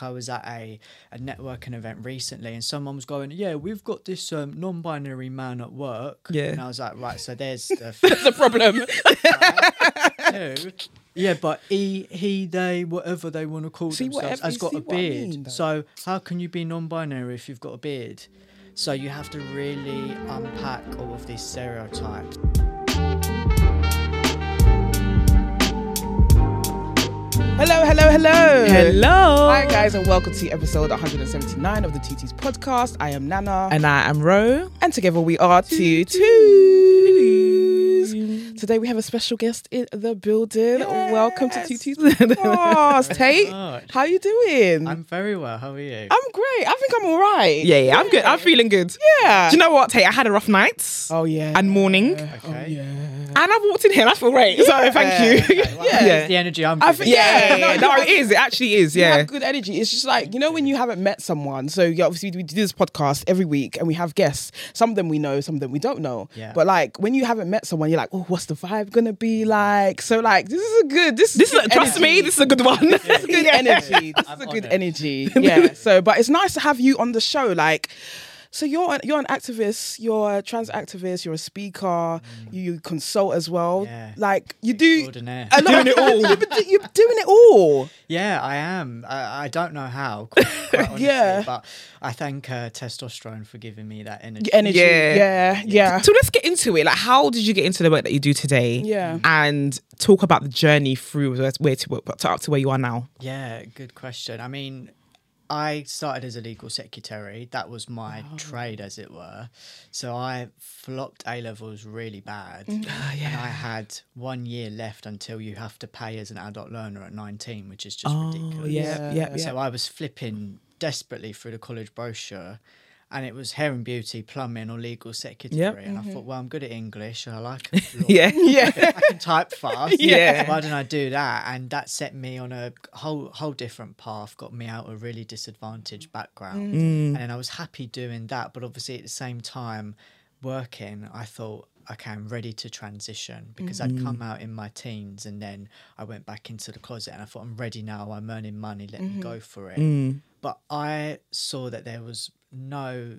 I was at a, a networking event recently and someone was going, Yeah, we've got this um, non binary man at work. Yeah. And I was like, Right, so there's the a problem. Yeah, but he, he, they, whatever they want to call See, themselves, has got a what I beard. mean, so how can you be non-binary if you've got a beard? So you have to really unpack all of these stereotypes. Hello, hello, hello. Hello. Hi, guys, and welcome to episode 179 of the TT's podcast. I am Nana, And I am Ro. and together we are two twos. Today we have a special guest in the building. Welcome to TT's podcast. Oh, Tate, much. how you doing? I'm very well. How are you? I'm great. I think I'm all right. Yeah, yeah, I'm good. I'm feeling good. Yeah. Do you know what, Tate? I had a rough night Oh yeah. and morning, okay. Oh, yeah. and I walked in here and I feel great. So thank you. Okay, well, Yeah. that's the energy I'm I giving. think- yeah, Yeah, no, no, it is. It actually is. You Yeah. have good energy. It's just like you know when you haven't met someone. So yeah, obviously we do this podcast every week, and we have guests. Some of them we know, some of them we don't know. Yeah. But like when you haven't met someone, you're like, oh, what's the vibe gonna be like? So like this is a good. This This is good trust me, this is a good one. This is good energy. This I'm is a good honoured. energy. Yeah. So, but it's nice to have you on the show. Like, so you're an, you're an activist. You're a trans activist. You're a speaker. You consult as well. Mm. Yeah. Like you do. Extraordinaire. a Doing it all. You're doing it all. Yeah, I am. I, I don't know how, quite, quite honestly, Yeah. but I thank uh, testosterone for giving me that energy. Energy. Yeah. Yeah. Yeah. So let's get into it. Like, how did you get into the work that you do today? Yeah. And talk about the journey through where where to, to up to where you are now. Yeah, good question. I mean, I started as a legal secretary. That was my Oh. trade, as it were. So I flopped A levels really bad. Mm-hmm. Ah, And I had one year left until you have to pay as an adult learner at 19, which is just ridiculous. Oh, yeah, yeah, yeah. So I was flipping desperately through the college brochure. And it was hair and beauty, plumbing, or legal secretary. And I thought, well, I'm good at English. and I like law. Mm-hmm. Yeah. Yeah. I can type fast. Yeah. Why don't I do that? And that set me on a whole whole different path, got me out of a really disadvantaged background. Mm. And then I was happy doing that. But obviously at the same time, working, I thought, okay, I'm ready to transition because I'd come out in my teens and then I went back into the closet and I thought I'm ready now, I'm earning money, let me go for it. Mm. But I saw that there was no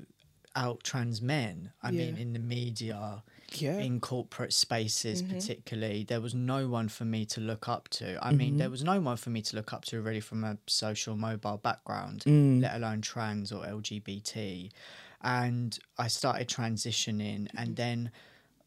out trans men. I mean, in the media, Yeah. in corporate spaces, mm-hmm. particularly, there was no one for me to look up to. I mean, mm-hmm. there was no one for me to look up to really from a social mobile background, mm. let alone trans or LGBT. And I started transitioning, and mm-hmm. then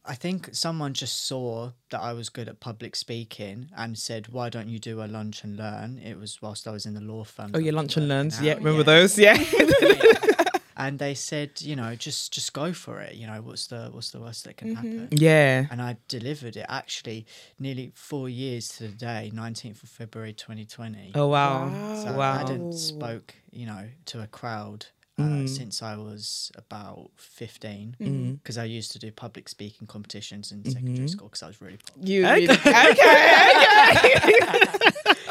I think someone just saw that I was good at public speaking and said, "Why don't you do a lunch and learn?" It was whilst I was in the law firm. Oh, that yeah, I was lunch and learns. out. Yeah, remember those? Yeah. and they said, you know, just just go for it. You know, what's the what's the worst that can mm-hmm. happen? yeah. And I delivered it actually nearly four years to the day, 19th of February 2020. Oh wow. so wow. I hadn't spoke, you know, to a crowd uh, mm. since I was about 15 mm-hmm. mm. because I used to do public speaking competitions in mm-hmm. secondary school because I was really You. Okay. really- okay.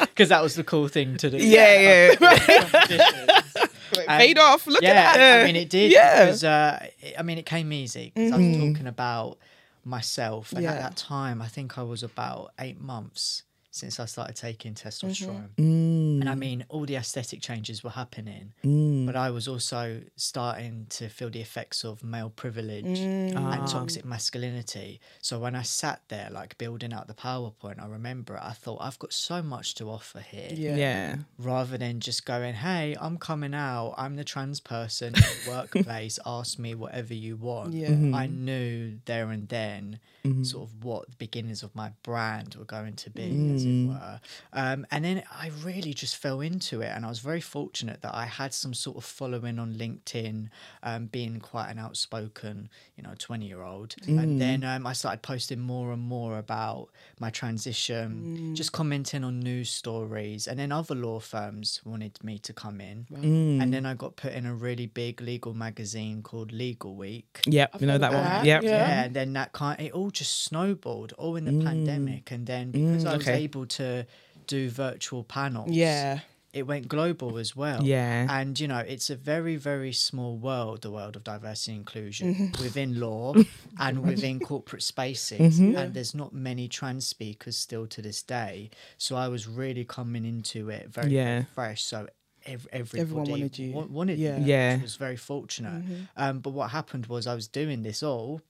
because that was the cool thing to do. Yeah, yeah. Competitions. It paid off. Look yeah, at that. I mean, it did. Yeah. Because, uh, it- I mean, it came easy because I was mm-hmm. talking about myself. And at that time, I think I was about eight months since I started taking testosterone. Mm. And I mean, all the aesthetic changes were happening, Mm. but I was also starting to feel the effects of male privilege Mm. Ah. and toxic masculinity. So when I sat there, like building out the PowerPoint, I remember it, I thought, I've got so much to offer here Yeah. Yeah. rather than just going, "Hey, I'm coming out. I'm the trans person in the workplace. Ask me whatever you want." Yeah. Mm-hmm. I knew there and then sort of what the beginnings of my brand were going to be, as Mm. it were. Um, and then I really just fell into it, and I was very fortunate that I had some sort of following on LinkedIn, um, being quite an outspoken, you know, twenty year old. And then um, I started posting more and more about my transition, just commenting on news stories, and then other law firms wanted me to come in. Mm. And then I got put in a really big legal magazine called Legal Week. Yep. You know that that. one. Yep. Yeah. Yeah, and then that kind, it all just snowballed, all in the pandemic, and then because I was okay. able to do virtual panels, Yeah. it went global as well. Yeah. and you know, it's a very, very small world, the world of diversity and inclusion Mm-hmm. within law and within corporate spaces, Mm-hmm. and there's not many trans speakers still to this day. So I was really coming into it very, Yeah. fresh. So ev- everybody wanted you. wa- wanted Yeah. me, Yeah. was very fortunate. Um, but what happened was I was doing this all,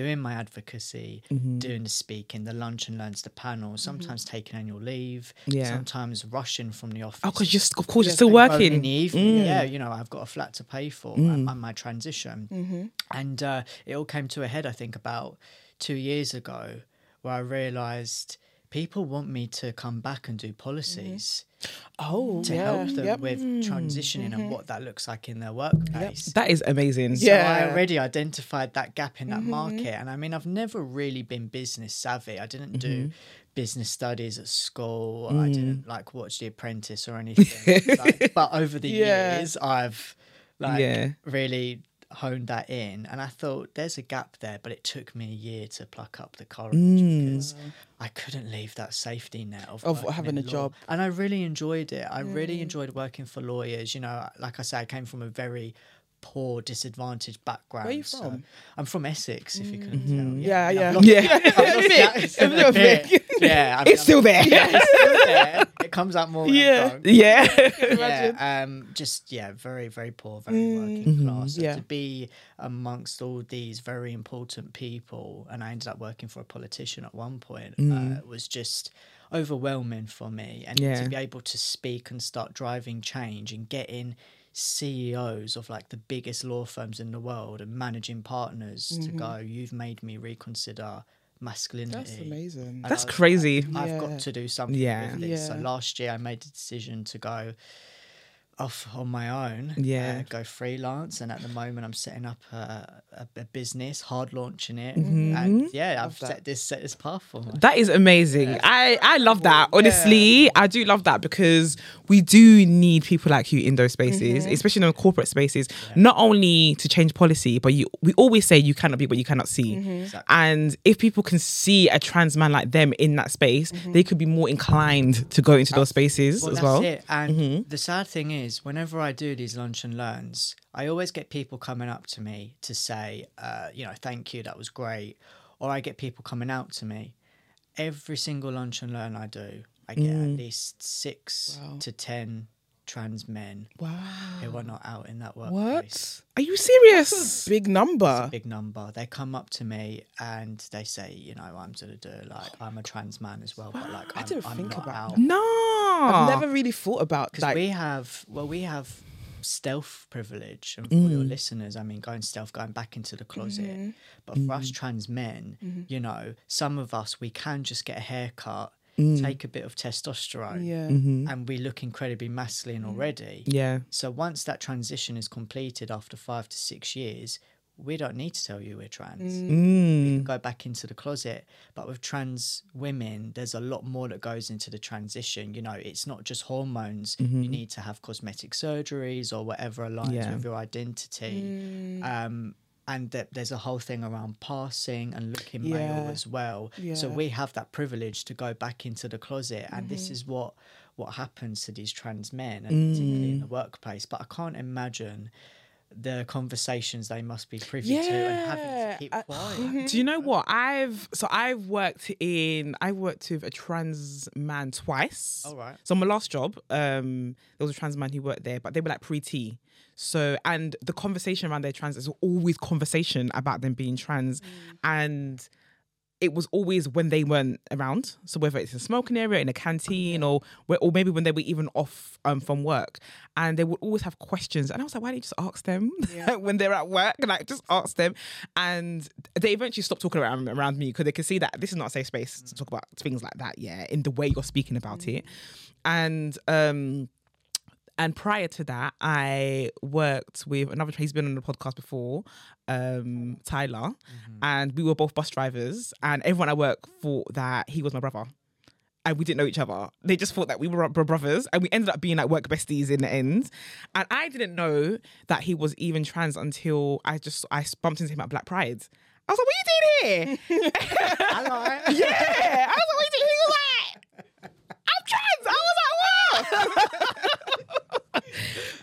doing my advocacy, Mm-hmm. doing the speaking, the lunch and learns, the panel, sometimes taking annual leave, Yeah. sometimes rushing from the office. Oh, because you're of course you're still home in working. the evening. Mm. Yeah, you know, I've got a flat to pay for and and my transition. And uh, it all came to a head, I think, about two years ago, where I realised people want me to come back and do mm-hmm. policies Oh, to yeah. help them Yep. with mm. transitioning and mm-hmm. what that looks like in their workplace. That is amazing. So Yeah. I already identified that gap in that mm-hmm. market. And I mean, I've never really been business savvy. I didn't do business studies at school. I mm. didn't like watch The Apprentice or anything. like, but over the Yeah. years, I've like Yeah. really honed that in. And I thought there's a gap there, but it took me a year to pluck up the courage mm. because I couldn't leave that safety net of, Of having a law. job. And I really enjoyed it. I really enjoyed working for lawyers. You know, like I say, I came from a very poor, disadvantaged background. Where are you so- from? I'm from Essex, if you couldn't tell. Mm-hmm. Yeah, yeah. lost- Yeah. I've lost that- it's A little a bit. bit. Yeah, I mean, It's still there. I'm- it's still there. It comes out more. Yeah. drunk. Yeah. Yeah, um, just yeah, very very poor, very working class. Yeah. To be amongst all these very important people, and I ended up working for a politician at one point. Uh, was just overwhelming for me, and Yeah. to be able to speak and start driving change and getting CEOs of like the biggest law firms in the world and managing partners to go, you've made me reconsider masculinity. That's amazing. And That's crazy. like, I've Yeah. got to do something Yeah. with this. So last year I made the decision to go off on my own. Yeah. uh, go freelance, and at the moment I'm setting up a, a, a business, hard launching it, Mm-hmm. and yeah, I've that. set this set this path for me. That is amazing. I I love that. Honestly, I do love that because we do need people like you in those spaces, especially in the corporate spaces. Not only to change policy, but you we always say you cannot be what you cannot see. Exactly. And if people can see a trans man like them in that space, they could be more inclined to go into those spaces Well, as that's well. Mm-hmm. it. And the sad thing is, whenever I do these lunch and learns, I always get people coming up to me to say, uh, you know, thank you, that was great. Or I get people coming out to me. Every single lunch and learn I do, I get Mm. at least six Wow. to ten trans men Wow. who are not out in that workplace. What? Are you serious? Big number. Big number. They come up to me and they say, you know, I'm to do like I'm a trans man as well, but like I I'm, didn't I'm think about out. No. I've never really thought about because like we have well we have stealth privilege and for your Mm. listeners i mean going stealth going back into the closet Mm-hmm. but for us trans men you know some of us we can just get a haircut take a bit of testosterone Mm. yeah. Mm-hmm. and we look incredibly masculine already Yeah. so once that transition is completed after five to six years we don't need to tell you we're trans Mm. we Mm. can go back into the closet. But with trans women, there's a lot more that goes into the transition. You know, it's not just hormones. You need to have cosmetic surgeries or whatever aligns Mm-hmm. Yeah. with your identity. Mm. Um, and that there's a whole thing around passing and looking male as well. So Yeah. Mm-hmm. we have that privilege to go back into the closet, and this is what what happens to these trans men, and particularly Mm. in the workplace. But I can't imagine the conversations they must be privy to and having to keep quiet. Do you know what I've? So I've worked in. I worked with a trans man twice. All right. So my last job, um, there was a trans man who worked there, but they were like pre-T. So and the conversation around their trans is always conversation about them being trans, and it was always when they weren't around. So whether it's a smoking area, in a canteen, or where, or maybe when they were even off um, from work, and they would always have questions. And I was like, why don't you just ask them when they're at work? Like just ask them. And they eventually stopped talking around around me because they could see that this is not a safe space to talk about things like that. Yeah, in the way you're speaking about it, and um and prior to that, I worked with another. He's been on the podcast before, um, Tyler, and we were both bus drivers. And everyone I work thought that he was my brother, and we didn't know each other. They just thought that we were brothers, and we ended up being like work besties in the end. And I didn't know that he was even trans until I just I bumped into him at Black Pride. I was like, "What are you doing here?" Hello. yeah, I was like, "What are you doing?" He was like, "I'm trans." I was like, "What?"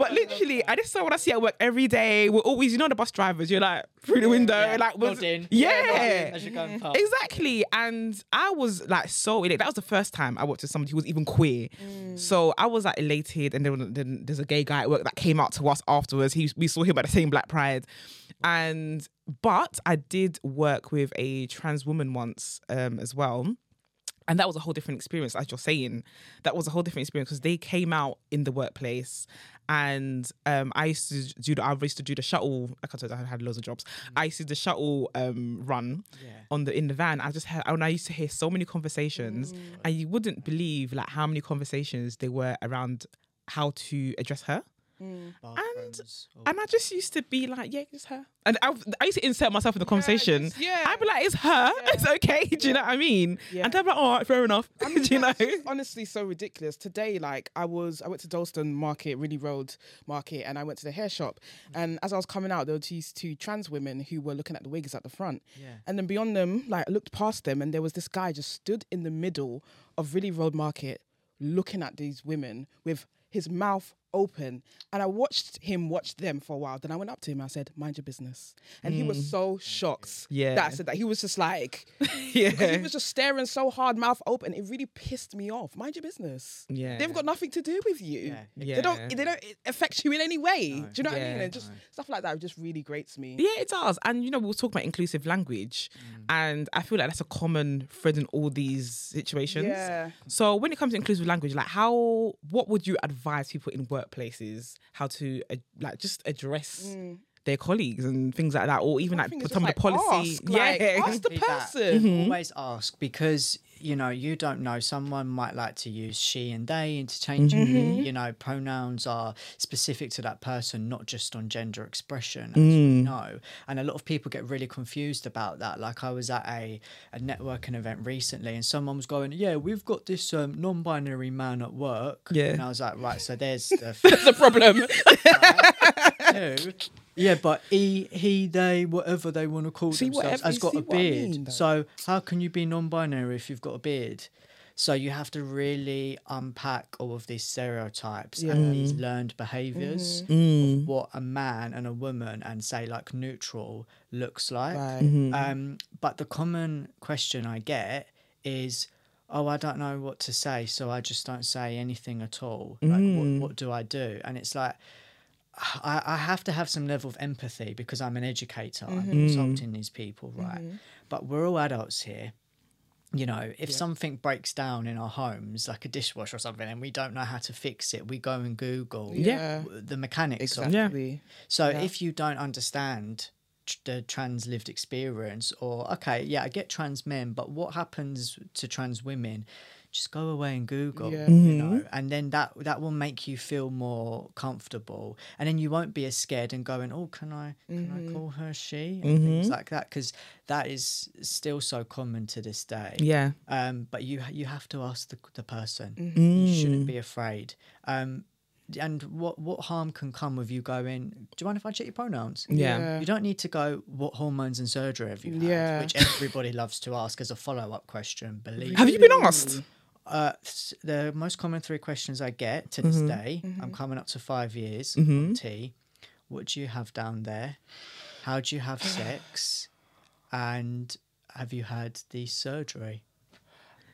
but literally, literally, I just saw what I see at work every day. We're always, you know, the bus drivers. You're like through the window, Yeah, like was, nodding. yeah, nodding as you're going past. exactly. And I was like so elated. That was the first time I worked with somebody who was even queer. So I was like elated, and then, then there's a gay guy at work that came out to us afterwards. He we saw him at the same Black Pride, and but I did work with a trans woman once um, as well. And that was a whole different experience, as you're saying. That was a whole different experience because they came out in the workplace, and um, I used to do the. I used to do the shuttle. Like I told you, I had loads of jobs. I used to do the shuttle um, run Yeah. on the in the van. I just had. And I used to hear so many conversations, and you wouldn't believe like how many conversations there were around how to address her. Mm. Bathrooms or- And I just used to be like, yeah, it's her. And I, I used to insert myself in the conversation. just- yeah. I'd be like, it's her. It's okay. Do you know what I mean? Yeah. And they're like, all right, fair enough. Do you know? Honestly so ridiculous. Today, like I was, I went to Dalston Market, Ridley Road Market, and I went to the hair shop. Mm. And as I was coming out, there were these two trans women who were looking at the wigs at the front. Yeah. And then beyond them, like I looked past them, and there was this guy just stood in the middle of Ridley Road Market, looking at these women with his mouth open. And I watched him watch them for a while. Then I went up to him. I said, "Mind your business." And he was hmm. so shocked Yeah. that I said that. He was just like. yeah. He was just staring so hard, mouth open. It really pissed me off. Mind your business. Yeah. they've got nothing to do with you. Yeah. yeah. They don't. They don't affect you in any way. Do you know what I mean? And just stuff like that just really grates me. Yeah, it does. And you know, we'll talk about inclusive language. Mm. And I feel like that's a common thread in all these situations. Yeah. So when it comes to inclusive language, like how what would you advise people in workplaces how to uh, like just address their colleagues and things like that, or even I like some of just the like policy? ask, like, yeah. ask the Be that. person. Mm-hmm. Always ask because you know you don't know. Someone might like to use she and they interchangeably. Mm-hmm. Mm-hmm. You know, pronouns are specific to that person, not just on gender expression. As we mm. know, and a lot of people get really confused about that. Like I was at a a networking event recently, and someone was going, "Yeah, we've got this um, non-binary man at work." Yeah. and I was like, "Right, so there's the That's the problem. two. Yeah, but he, he, they, whatever they want to call See, themselves, whatever- has got a what I beard. mean, so how can you be non-binary if you've got a beard? So you have to really unpack all of these stereotypes and these learned behaviors Mm-hmm. of what a man and a woman and say like neutral looks like. Right. Um, but the common question I get is, "Oh, I don't know what to say, so I just don't say anything at all. Like, what, what do I do?" And it's like, I, I have to have some level of empathy because I'm an educator. I'm mm-hmm. consulting these people, right? Mm-hmm. But we're all adults here. You know, if something breaks down in our homes, like a dishwasher or something, and we don't know how to fix it, we go and Google Yeah. the mechanics of it. Exactly. So if you don't understand the trans lived experience, or okay, yeah, I get trans men, but what happens to trans women? Just go away and Google, Yeah. you know, and then that that will make you feel more comfortable, and then you won't be as scared and going, oh, can I can I call her she and things like that because that is still so common to this day. Yeah. Um, but you you have to ask the the person. Mm-hmm. You Mm. shouldn't be afraid. Um, and what what harm can come with you going? Do you mind if I check your pronouns? Yeah. Yeah. You don't need to go. What hormones and surgery have you had? Yeah. Which everybody loves to ask as a follow up question. Believe Have you been asked? Uh, the most common three questions I get to this Mm-hmm. day. I'm coming up to five years on T. What do you have down there? How do you have sex? And have you had the surgery?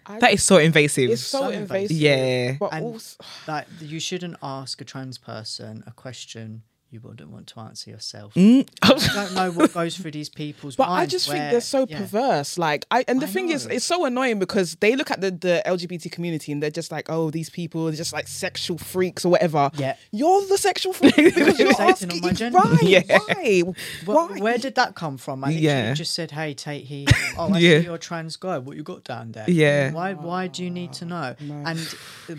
I- That is so invasive. it's so so invasive. invasive. Yeah. But And also, Like you shouldn't ask a trans person a question you wouldn't want to answer yourself. Mm. I don't know what goes through these people's But. I just think they're so yeah. perverse. Like I and the I thing is, it's so annoying because they look at the, the LGBT community and they're just like, oh, these people are just like sexual freaks or whatever. Yeah. You're the sexual freak because you're asking on my right. gender. Yeah. Why? Well, Why? where did that come from? I Yeah. just said, "Hey, Tate, he. Oh, I Yeah. you're a trans guy. What you got down there? Yeah. Why? Why do you need to know? And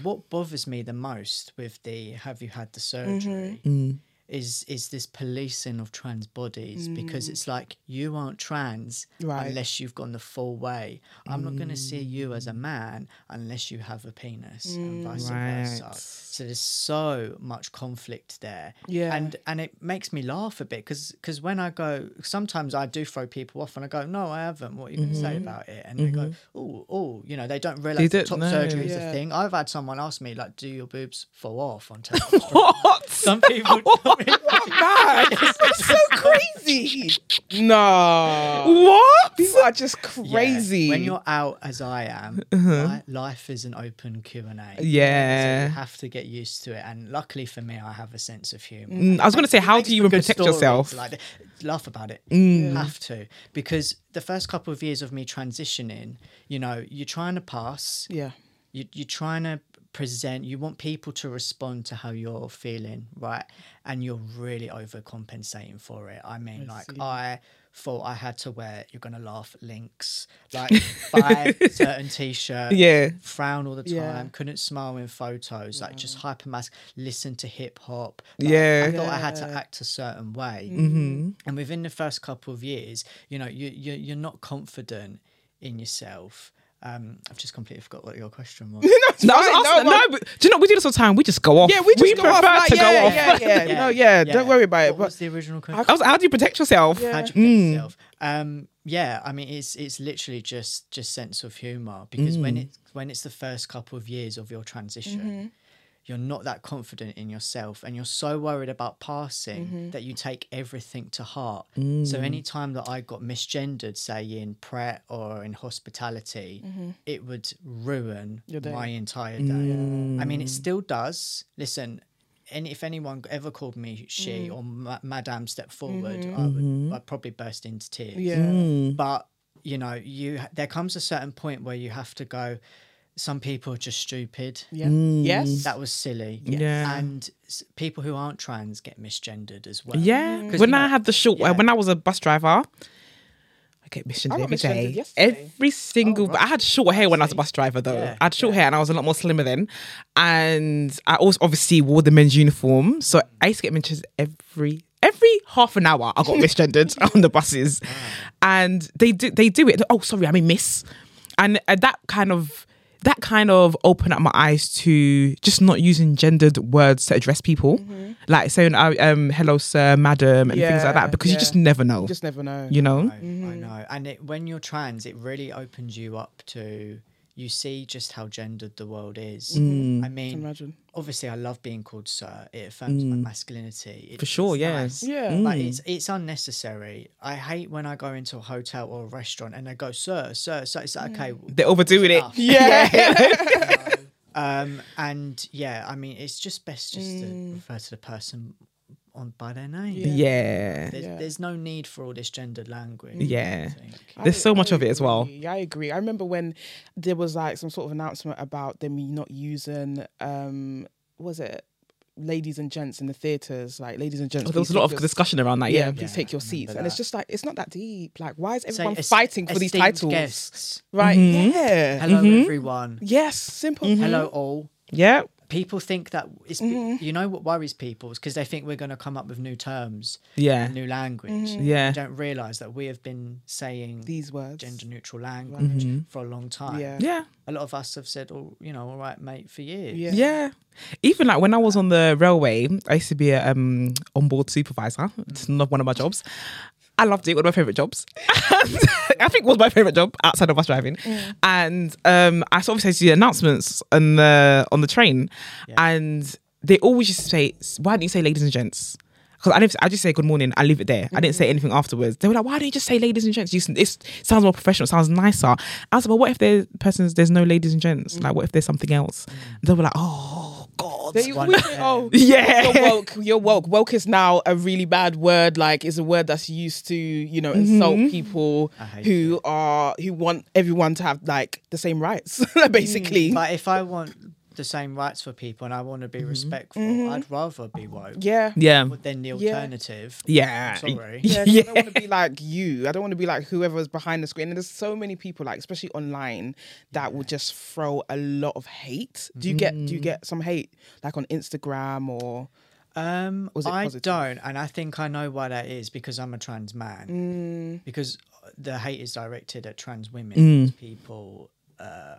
what bothers me the most with the "Have you had the surgery?" Mm. Is is this policing of trans bodies because mm. it's like you aren't trans Right. unless you've gone the full way. I'm not going to see you as a mm. man unless you have a penis and mm. vice versa. So there's so much conflict there. Yeah. And and it makes me laugh a bit because because when I go, sometimes I do throw people off and I go, no, I haven't. What are you going to say mm-hmm. about it? And they go, oh, oh, you know, they don't realize that top know. surgery is Yeah. a thing. I've had someone ask me, like, do your boobs fall off on television? What? Some people. Mad. That's so crazy. No. What? People are just Yeah, crazy. When you're out as I am, li- life is an open Q and A. Uh-huh. Yeah. So you have to get used to it. And luckily for me, I have a sense of humor. Mm, I was gonna say, how do you even protect yourself? Like, laugh about it. Mm. Have to because the first couple of years of me transitioning, you know, you're trying to pass. yeah. You, you're trying to present. You want people to respond to how you're feeling, right? And you're really overcompensating for it. I mean, like see. I thought I had to wear. You're gonna laugh links, like buy certain t-shirt. Yeah. Frown all the time, Yeah. couldn't smile in photos, like just hyper mask, listen to hip hop. Like, Yeah. I thought I had to act a certain way. Mm-hmm. And within the first couple of years, you know, you, you you're not confident in yourself. Um, I've just completely forgot what your question was. No, I was no, no, but do you know we do this all the time? We just go off. Yeah, we just go prefer off. Like, to yeah, go off. yeah, yeah, No, yeah, Don't worry about it. What But was the original question? I was, how do you protect yourself? Yeah. How do you protect Mm. yourself? Um, yeah, I mean, it's it's literally just just sense of humor because when Mm. it when it's the first couple of years of your transition, Mm-hmm. You're not that confident in yourself, and you're so worried about passing Mm-hmm. that you take everything to heart. Mm. So any time that I got misgendered, say in Pret or in hospitality, it would ruin Mm-hmm. My entire day. Mm. I mean, it still does. Listen, and if anyone ever called me she Mm. or ma- Madame step forward, I would I'd probably burst into tears. Mm-hmm. yeah. But you know, you there comes a certain point where you have to go. Some people are just stupid. Yeah. Mm. Yes. That was silly. Yeah. And people who aren't trans get misgendered as well. Yeah. Mm. When you I had the short, uh, yeah. when I was a bus driver, I get missioned I every missioned day. yesterday. Every single, oh, but I had short hair when I was a bus driver though. Yeah, I had short hair and I was a lot more slimmer then. And I also obviously wore the men's uniform. So I used to get mentioned every every half an hour I got misgendered on the buses. And they do they do it. Oh, sorry, I mean miss. And uh, that kind of that kind of opened up my eyes to just not using gendered words to address people, like saying uh, um, "hello, sir," "madam," and things like that, because you just never know. You just never know. you know, I, I know. And it, when you're trans, it really opens you up to you see just how gendered the world is. Mm. I mean, Imagine. obviously, I love being called sir. It affirms my masculinity. It- Mm. For sure, it's yeah. nice. Yeah. But it's it's unnecessary. I hate when I go into a hotel or a restaurant and they go, "Sir, sir, sir." It's like, okay, they're overdoing it. enough. Yeah. um, and yeah, I mean, it's just best just to refer to the person on by their name. Yeah, There's, Yeah. there's no need for all this gendered language. Yeah. I. There's so much of it as well. agree. I agree. I remember when there was like some sort of announcement about them not using um was it ladies and gents in the theaters like ladies and gents Oh, there was a lot of your- discussion around that. yeah, Yeah, please Yeah, take your seats remember and it's just like it's not that deep like why is everyone es- fighting for these titles Guests. right Mm-hmm. yeah Hello, everyone. yes simple Hello, all. yeah. People think that it's Mm-hmm. you know what worries people is because they think we're going to come up with new terms, Yeah. new language. Yeah. Don't realize that we have been saying these words gender neutral language for a long time. Yeah. Yeah. A lot of us have said, "Oh, you know, all right, mate," for years. yeah Yeah. Even like when I was on the railway, I used to be a um, onboard supervisor. It's not one of my jobs. I loved it. One of my favorite jobs. I think it was my favorite job outside of bus driving. And um, I sort of used to see announcements on the on the train, and they always just say, "Why don't you say ladies and gents?" Because I. I just say good morning. I leave it there. I didn't mm-hmm. say anything afterwards. They were like, "Why don't you just say ladies and gents? You, it sounds more professional. Sounds nicer." I was like, "Well, what if there's persons? There's no ladies and gents. Mm. Like, what if there's something else?" Mm. They were like, "Oh God." They One- always say, oh Yeah. you're woke you're woke. Woke is now a really bad word. Like it's a word that's used to you know insult mm-hmm. people I hate who are who want everyone to have like the same rights basically. Mm, but if I want the same rights for people and I want to be respectful, I'd rather be woke yeah Yeah. than the alternative. Yeah. Sorry. Yeah, 'cause I don't want to be like you. I don't want to be like whoever's behind the screen. And there's so many people, like especially online, that will just throw a lot of hate. Do you get do you get some hate like on Instagram or Um, Was it I positive? don't, and I think I know why that is because I'm a trans man. Mm. Because the hate is directed at trans women. Mm. People uh,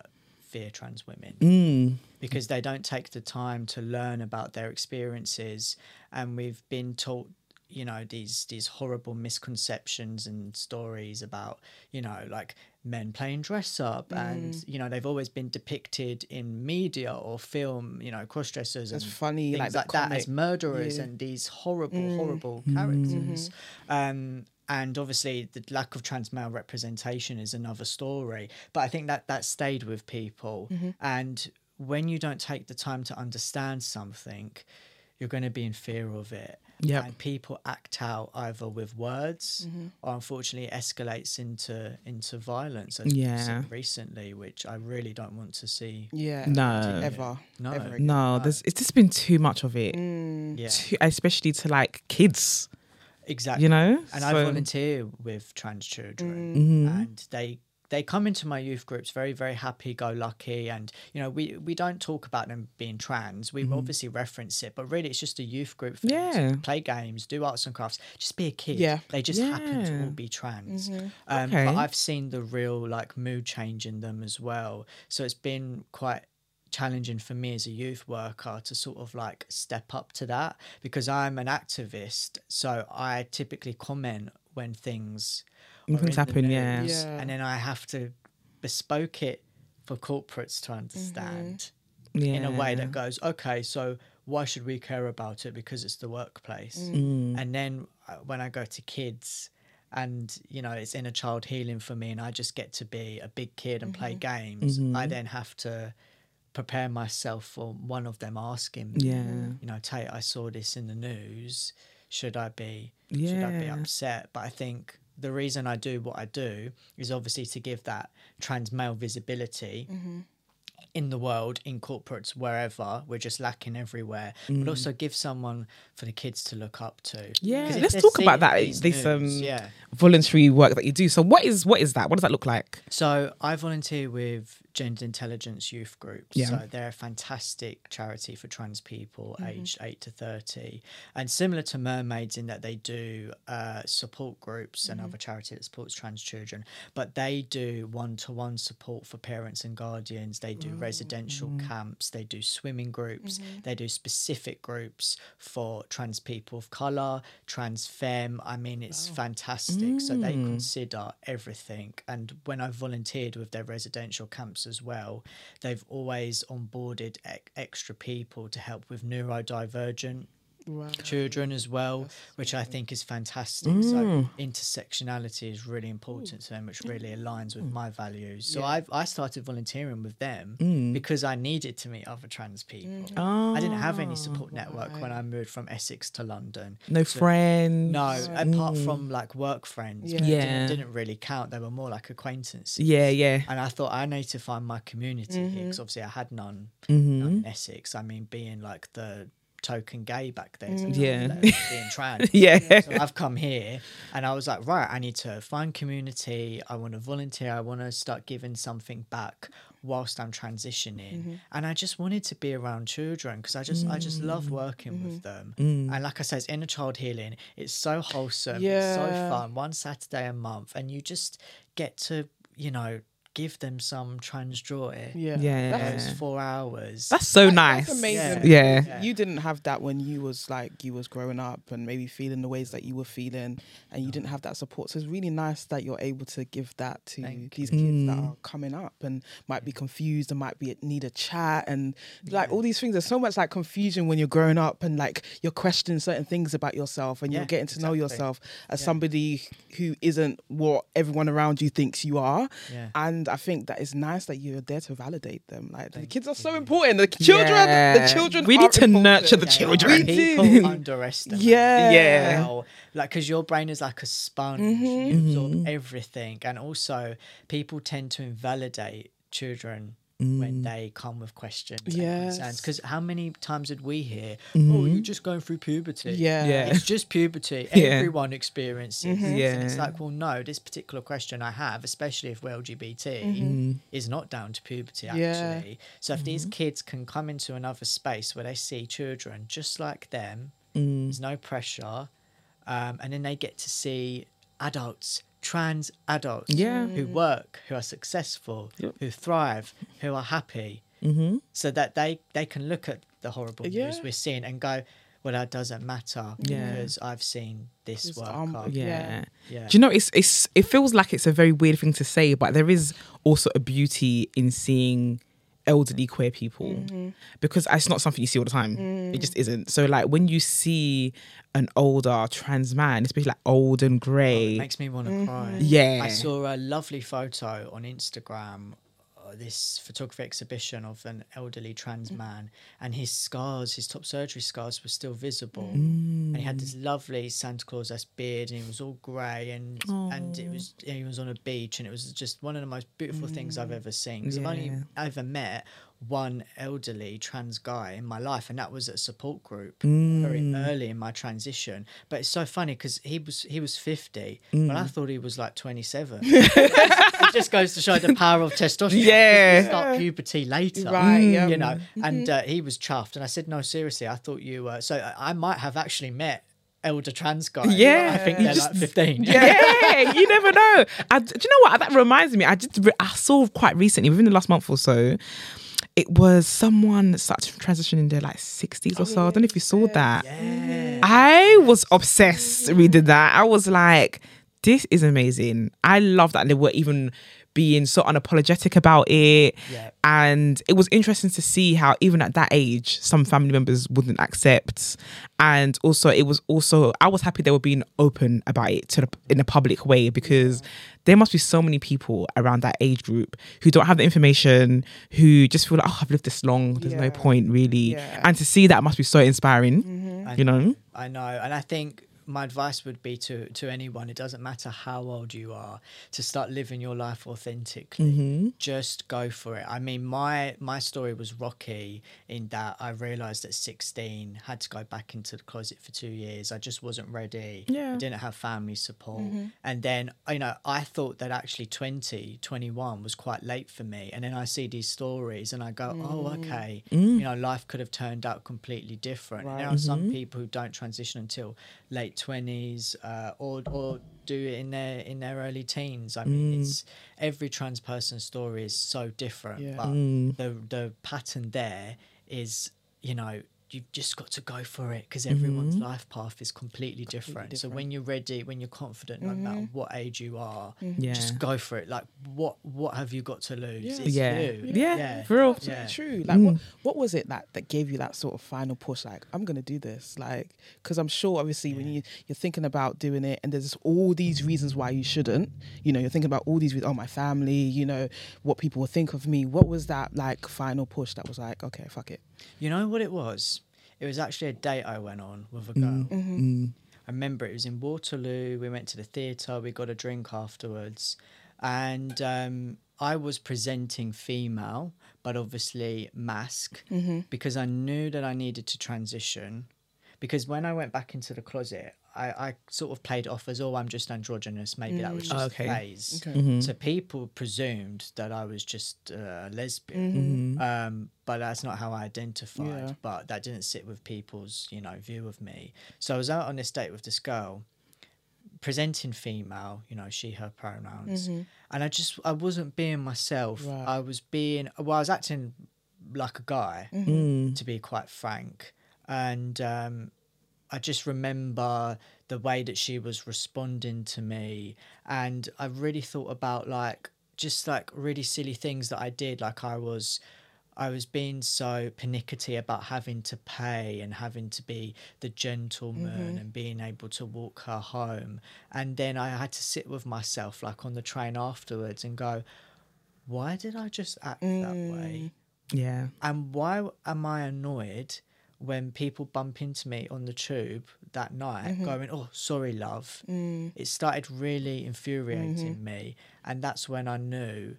fear trans women Mm. because they don't take the time to learn about their experiences, and we've been taught, you know, these these horrible misconceptions and stories about, you know, like men playing dress up, and Mm. you know, they've always been depicted in media or film, you know, cross dressers and funny, things like, like, that as murderers Yeah. and these horrible, Mm. horrible Mm. characters. Um, and obviously, the lack of trans male representation is another story. But I think that that stayed with people. Mm-hmm. And when you don't take the time to understand something, you're going to be in fear of it. Yep. And people act out either with words Mm-hmm. or unfortunately escalates into into violence as Yeah. seen recently, which I really don't want to see. Yeah. No. Ever. No. Ever again. No, there's it's just been too much of it, Mm. Yeah, too, especially to like kids. Exactly. You know, and I volunteer with trans children, Mhm. and they they come into my youth groups very very happy go lucky and you know we we don't talk about them being trans we obviously reference it but really it's just a youth group for them to Yeah. play games do arts and crafts just be a kid Yeah. they just happen to all be trans Mm-hmm. um, Okay. but i've seen the real like mood change in them as well so it's been quite challenging for me as a youth worker to sort of like step up to that because I'm an activist. So I typically comment when things things happen, yeah. Yeah. and then I have to bespoke it for corporates to understand yeah. in a way that goes, okay, so why should we care about it because it's the workplace? Mm. And then uh, when I go to kids, and you know it's inner child healing for me, and I just get to be a big kid and play games. Mm-hmm. I then have to prepare myself for one of them asking me, Yeah. you know, Tate, I saw this in the news. Should I be? Should I be upset? But I think the reason I do what I do is obviously to give that trans male visibility mm-hmm. In the world, in corporates, wherever. We're just lacking everywhere. But also give someone for the kids to look up to. Yeah, let's talk about that. these This um, yeah. voluntary work that you do. So, what is what is that? What does that look like? So I volunteer with Gendered Intelligence Youth Groups. Yeah. So they're a fantastic charity for trans people Mm-hmm. aged eight to thirty, and similar to Mermaids in that they do uh, support groups Mm-hmm. and other charity that supports trans children. But they do one to one support for parents and guardians. They do residential Mm-hmm. camps. They do swimming groups. They do specific groups for trans people of color, trans femme. I mean, it's fantastic. So they Mm. consider everything. And when I volunteered with their residential camps as well, they've always onboarded e- extra people to help with neurodivergent Wow. children as well, which I think is fantastic. So mm. intersectionality is really important to them, which mm. really aligns with mm. my values. So I've I started volunteering with them because I needed to meet other trans people. Oh, I didn't have any support network when I moved from Essex to London. no friends. No, apart from like work friends, Yeah. Yeah. didn't, didn't really count. They were more like acquaintances. Yeah, yeah. And I thought I need to find my community here mm-hmm. because obviously I had none, Mm-hmm. none in Essex. I mean, being like the token gay back then, so mm. Yeah. let alone being trans. Yeah. So I've come here and I was like, right, I need to find community. I want to volunteer. I want to start giving something back whilst I'm transitioning. Mm-hmm. And I just wanted to be around children because I just I just love mm. working with mm-hmm. them. Mm. And like I said, it's inner child healing. It's so wholesome. It's so fun. One Saturday a month, and you just get to you know give them some trans joy. Yeah. Yeah. That's, Those four hours. That's so nice. that's amazing. Yeah. Yeah. You didn't have that when you was like you was growing up and maybe feeling the ways that you were feeling and you didn't have that support. So it's really nice that you're able to give that to Thank these kids that Mm. are coming up and might be confused and might be need a chat and like all these things. There's so much like confusion when you're growing up and like you're questioning certain things about yourself and Yeah, you're getting to know yourself as Yeah. somebody who isn't what everyone around you thinks you are. Yeah. And I think that it's nice that you're there to validate them. Like the kids are so important. The children, Yeah. the children. We need to important. nurture the Yeah, children. We People do. underestimate. Yeah. Yeah. how- like because your brain is like a sponge, Mm-hmm. you absorb everything, and also people tend to invalidate children. When they come with questions and Yes. concerns, because how many times did we hear, Mm-hmm. "Oh, you're just going through puberty"? Yeah. Yeah. it's just puberty. Yeah. Everyone experiences. this. And it's like, well, no, this particular question I have, especially if we're LGBT, Mm-hmm. is not down to puberty Yeah. actually. So if these kids can come into another space where they see children just like them, There's no pressure, um, and then they get to see adults, trans adults, Yeah. who work, who are successful, Yep. who thrive, who are happy, Mm-hmm. so that they they can look at the horrible Yeah. news we're seeing and go, well, that doesn't matter Yeah. because I've seen this Just, work. um. Yeah. Yeah. Yeah. Do you know it's it's it feels like it's a very weird thing to say, but there is also a beauty in seeing elderly queer people mm-hmm. because it's not something you see all the time. It just mm. isn't. So like when you see an older trans man, especially like old and oh, It grey, makes me want to cry. Mm-hmm. yeah, I saw a lovely photo on Instagram, Uh, this photography exhibition of an elderly trans mm. man, and his scars, his top surgery scars, were still visible. Mm. And he had this lovely Santa Claus esque beard, and he was all grey, and and it was he was on a beach, and it was just one of the most beautiful things I've mm. ever seen. Because I've only ever met one elderly trans guy in my life, and that was at a support group very mm. early in my transition. But it's so funny because he was he was fifty, but I mm. thought he was like twenty seven. it just goes to show the power of testosterone. Yeah. You start puberty later, Right. You know, mm-hmm. and uh, he was chuffed, and I said, "No, seriously, I thought you were." So I I might have actually met elder trans guy. Yeah. I think they're just- like fifteen. yeah, you never know. I, do you know what? That reminds me. I just I saw quite recently, within the last month or so, it was someone started to transition in their like sixties or oh, so. I don't know if you saw that. Yeah. I was obsessed reading that. I was like, this is amazing. I love that they were even being so unapologetic about it. Yeah. And it was interesting to see how even at that age, some family members wouldn't accept. And also it was also I was happy they were being open about it to the, in a public way because there must be so many people around that age group who don't have the information, who just feel like, oh, I've lived this long. There's no point really. Yeah. And to see that must be so inspiring. Mm-hmm. You know? I know, and I think my advice would be to to anyone. It doesn't matter how old you are to start living your life authentically. Mm-hmm. Just go for it. I mean, my my story was rocky in that I realized at sixteen had to go back into the closet for two years. I just wasn't ready. Yeah. I didn't have family support, mm-hmm. and then you know I thought that actually 20, 21 was quite late for me. And then I see these stories and I go, oh, mm. okay, mm. you know, life could have turned out completely different. Right. There are some mm-hmm. people who don't transition until late twenties, uh, or or do it in their in their early teens. I mean, it's every trans person's story is so different, Yeah. but the the pattern there is, you know. You've just got to go for it because everyone's mm-hmm. life path is completely different. So when you're ready, when you're confident, no matter mm-hmm. what age you are, mm-hmm. Yeah. just go for it. Like what what have you got to lose? Yeah. It's Yeah. you. Yeah, for real. Yeah. True. Like, what, mm. what was it that, that gave you that sort of final push? Like, I'm gonna do this. Like, because I'm sure, obviously, when you you're thinking about doing it, and there's all these reasons why you shouldn't. You know, you're thinking about all these. re- Oh, my family. You know, what people will think of me. What was that like final push that was like, okay, fuck it. You know what it was? It was actually a date I went on with a mm, girl. Mm-hmm. Mm-hmm. I remember it was in Waterloo. We went to the theatre. We got a drink afterwards, and um, I was presenting female, but obviously mask mm-hmm. because I knew that I needed to transition. Because when I went back into the closet, I, I sort of played off as, oh, I'm just androgynous. Maybe that was just Okay. a phase. Okay. So people presumed that I was just uh, a lesbian, um, but that's not how I identified. Yeah. But that didn't sit with people's, you know, view of me. So I was out on this date with this girl, presenting female, you know, she her pronouns, and I just I wasn't being myself. Right. I was being well, I was acting like a guy, Mm. to be quite frank, and um, I just remember the way that she was responding to me, and I really thought about like just like really silly things that I did, like I was. I was being so pernickety about having to pay and having to be the gentleman and being able to walk her home. And then I had to sit with myself, like on the train afterwards, and go, why did I just act that way? Yeah. And why am I annoyed when people bump into me on the tube that night mm-hmm. going, oh, sorry, love? Mm. It started really infuriating mm-hmm. me. And that's when I knew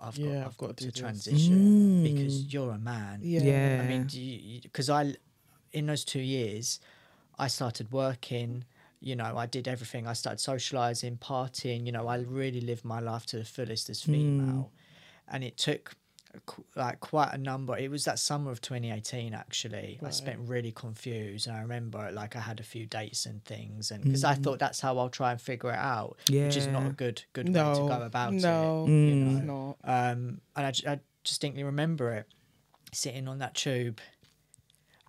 I've got, Yeah, I've got, to do this. transition mm. because you're a man. Yeah. Yeah. I mean, because I, in those two years, I started working. You know, I did everything. I started socializing, partying. You know, I really lived my life to the fullest as female, mm. and it took qu- like quite a number. It was that summer of 2018 actually. I spent really confused, and I remember like I had a few dates and things, and because I thought that's how I'll try and figure it out, yeah. which is not a good good no, way to go about no, it. you it's know? not. Um, and I, I distinctly remember it sitting on that tube,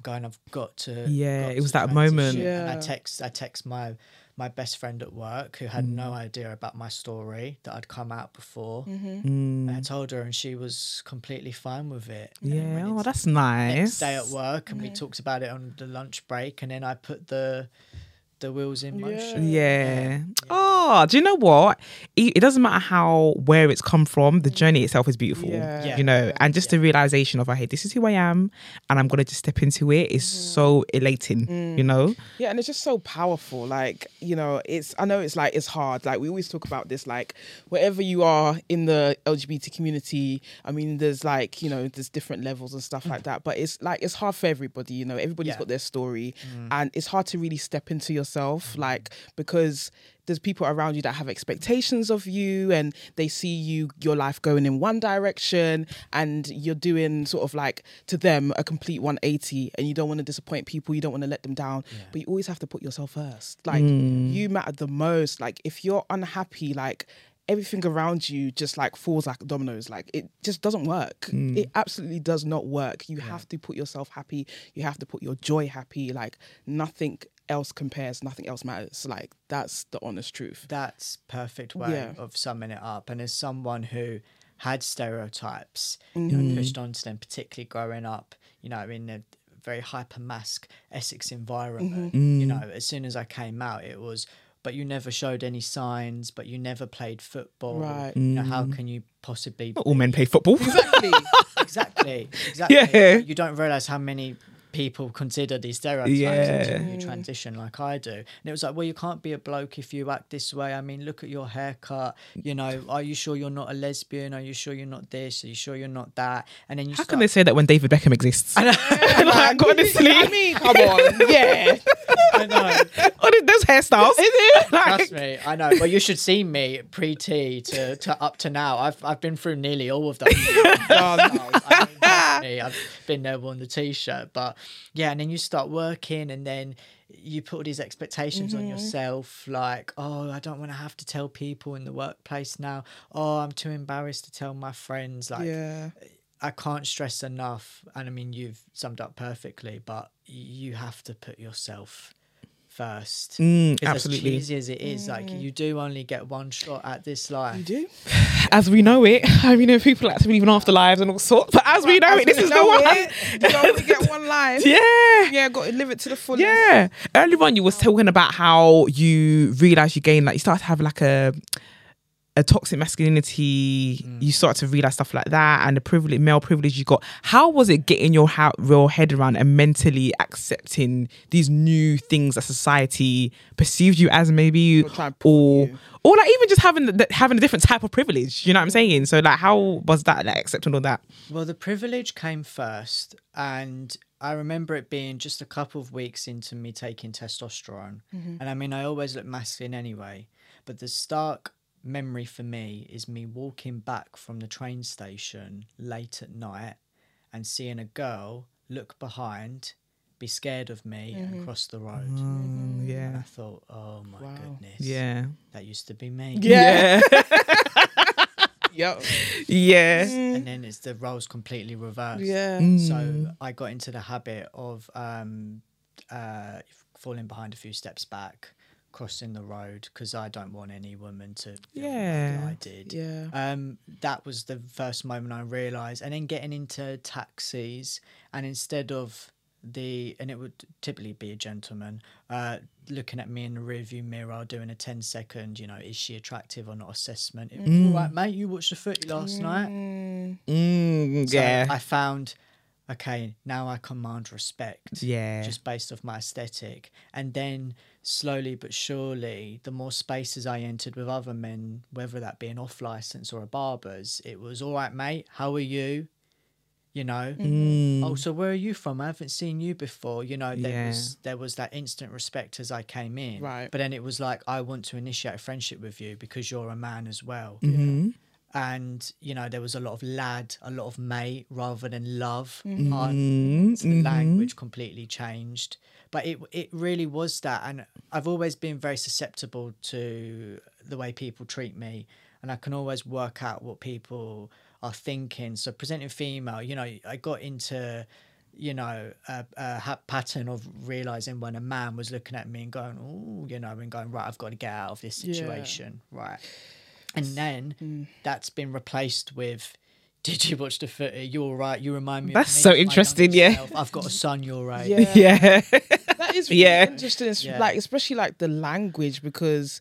going, "I've got to." Yeah, got it was that moment. transition." And I text, I text my my best friend at work who had no idea about my story that I'd come out before. Mm-hmm. And I told her, and she was completely fine with it. And then Mm. Yeah. went Oh, that's nice. Next day at work, and we talked about it on the lunch break, and then I put the the wheels in motion. Yeah. Oh, do you know what? It, it doesn't matter how where it's come from. The mm. journey itself is beautiful. Yeah. Yeah. You know, and just the realization of, I hey, this is who I am, and I'm gonna just step into it is mm. so elating. You mm. know. Yeah, and it's just so powerful. Like, you know, it's I know it's like it's hard. Like we always talk about this, like wherever you are in the LGBT community, I mean, there's like, you know, there's different levels and stuff like that. But it's like it's hard for everybody, you know, everybody's Yeah. got their story and it's hard to really step into yourself, mm-hmm. like because there's people around you that have expectations of you and they see you your life going in one direction and you're doing sort of like to them a complete 180 and you don't want to disappoint people you don't want to let them down but you always have to put yourself first. Like mm. you matter the most. Like if you're unhappy like everything around you just like falls like dominoes like it just doesn't work it absolutely does not work you have to put yourself happy you have to put your joy happy like nothing else compares nothing else matters like that's the honest truth That's perfect way Yeah. of summing it up. And as someone who had stereotypes, Mm-hmm. know, pushed onto them, particularly growing up, you know, in a very hyper masc Essex environment. Mm-hmm. You know, as soon as I came out, it was. But you never showed any signs. But you never played football. Right. You know, how mm. can you possibly? Not all men play football. exactly exactly. Exactly. Yeah. You don't realize how many people consider these stereotypes Yeah. until you mm. transition like I do. And it was like, well, you can't be a bloke if you act this way. I mean, look at your haircut. You know, are you sure you're not a lesbian? Are you sure you're not this? Are you sure you're not that? And then you How start, can they say that when David Beckham exists? like, honestly, I mean come on yeah I know. oh, those hairstyles. Is it? Trust me, I know. But you should see me pre-T to, to up to now. I've I've been through nearly all of them. I mean, me. I've been there on the t-shirt, but yeah, and then you start working, and then you put all these expectations on mm-hmm. yourself, like, oh, I don't want to have to tell people in the workplace now. Oh, I'm too embarrassed to tell my friends. Like, yeah I can't stress enough, and I mean, you've summed up perfectly, but you have to put yourself first. Mm, 'Cause absolutely. As cheesy as it is, like you do only get one shot at this life. you do As we know it, I mean, people like to believe in afterlives and all sorts, but as we know As it, this we is the one. it, you only get one life Yeah. yeah got to live it to the fullest Yeah. Earlier on, you was talking about how you realize you gain, like, you start to have like a a toxic masculinity. Mm. You start to realize stuff like that, and the privilege, male privilege you got. How was it getting your ha- real head around and mentally accepting these new things that society perceived you as, maybe, Or try and pull or or like even just having the, having a different type of privilege. You know what I'm saying? So like, how was that like accepting all that? Well, the privilege came first, and I remember it being just a couple of weeks into me taking testosterone. Mm-hmm. And I mean, I always look masculine anyway, but the stark memory for me is me walking back from the train station late at night and seeing a girl look behind, be scared of me, and cross the road. And I thought, oh my Wow. goodness. Yeah. That used to be me. Yeah. Yep. Yeah. And then it's the roles completely reversed. Yeah. So I got into the habit of um, uh, falling behind a few steps back, crossing the road because I don't want any woman to feel like Yeah. I did. Yeah. Um, that was the first moment I realised, and then getting into taxis, and instead of the and it would typically be a gentleman uh looking at me in the rearview mirror doing a 10 second you know is she attractive or not assessment it was all right mate you watched the footy last night Mm, so yeah. I found, okay, now I command respect. Yeah. Just based off my aesthetic. And then slowly but surely, the more spaces I entered with other men, whether that be an off license or a barber's, it was all right, mate, how are you? You know, Mm. oh, so where are you from? I haven't seen you before. You know, there Yeah. was there was that instant respect as I came in. Right. But then it was like, I want to initiate a friendship with you because you're a man as well. Mhm. And you know there was a lot of lad, a lot of mate rather than love. Mm-hmm. on- so the language completely changed, but it it really was that, and I've always been very susceptible to the way people treat me, and I can always work out what people are thinking. So presenting female, you know, I got into you know, a, a pattern of realizing when a man was looking at me and going, oh, you know, and going, right, I've got to get out of this Yeah. situation, right. And then Mm. that's been replaced with, did you watch the footy? You're all right. You remind me. That's of me, so interesting, yeah. self. I've got a son your age. Yeah. yeah. that is really Yeah. interesting. It's Yeah. like especially like the language because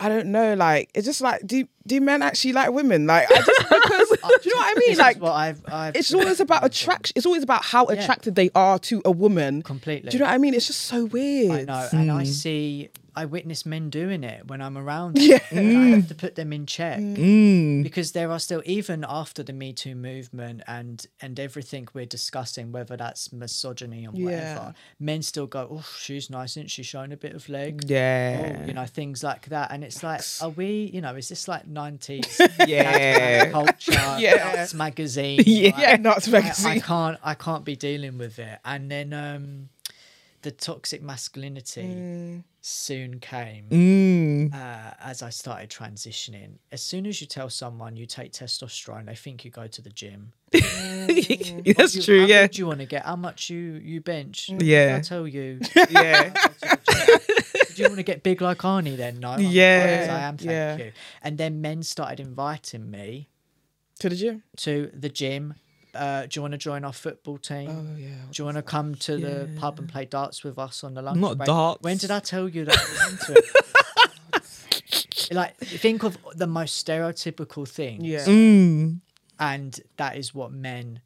I don't know, like it's just like do do men actually like women? Like I just because do you know what I mean? Like is what I've, I've it's always about attraction. It's always about how attracted they are to a woman. completely. Do you know what I mean? It's just so weird. I know, and I see, I witness men doing it when I'm around. Them, Yeah. I have to put them in check Mm. because there are still, even after the Me Too movement and and everything we're discussing, whether that's misogyny or whatever, Yeah. men still go, "Oh, she's nice, isn't she? Showing a bit of leg." Yeah. Oh, you know things like that, and it's like, are we? You know, is this like nineties Yeah. culture? Yeah. Nuts magazine. Yeah. like, Yeah, not I, I can't I can't be dealing with it. And then um the toxic masculinity soon came Mm. uh, as I started transitioning. As soon as you tell someone you take testosterone, they think you go to the gym. That's You- true. Yeah. you want to get? How much you you bench? Yeah. I tell you. Yeah. Do you want to get big like Arnie then? No. I'm Yeah. "Yes, I am. Thank Yeah. you. And then men started inviting me to the gym. to the gym. Uh, do you want to join our football team? Oh yeah. Do you want to come to the pub and play darts with us on the lunch Not break? darts. When did I tell you that I was into it? like, think of the most stereotypical thing. Yeah. Mm. And that is what men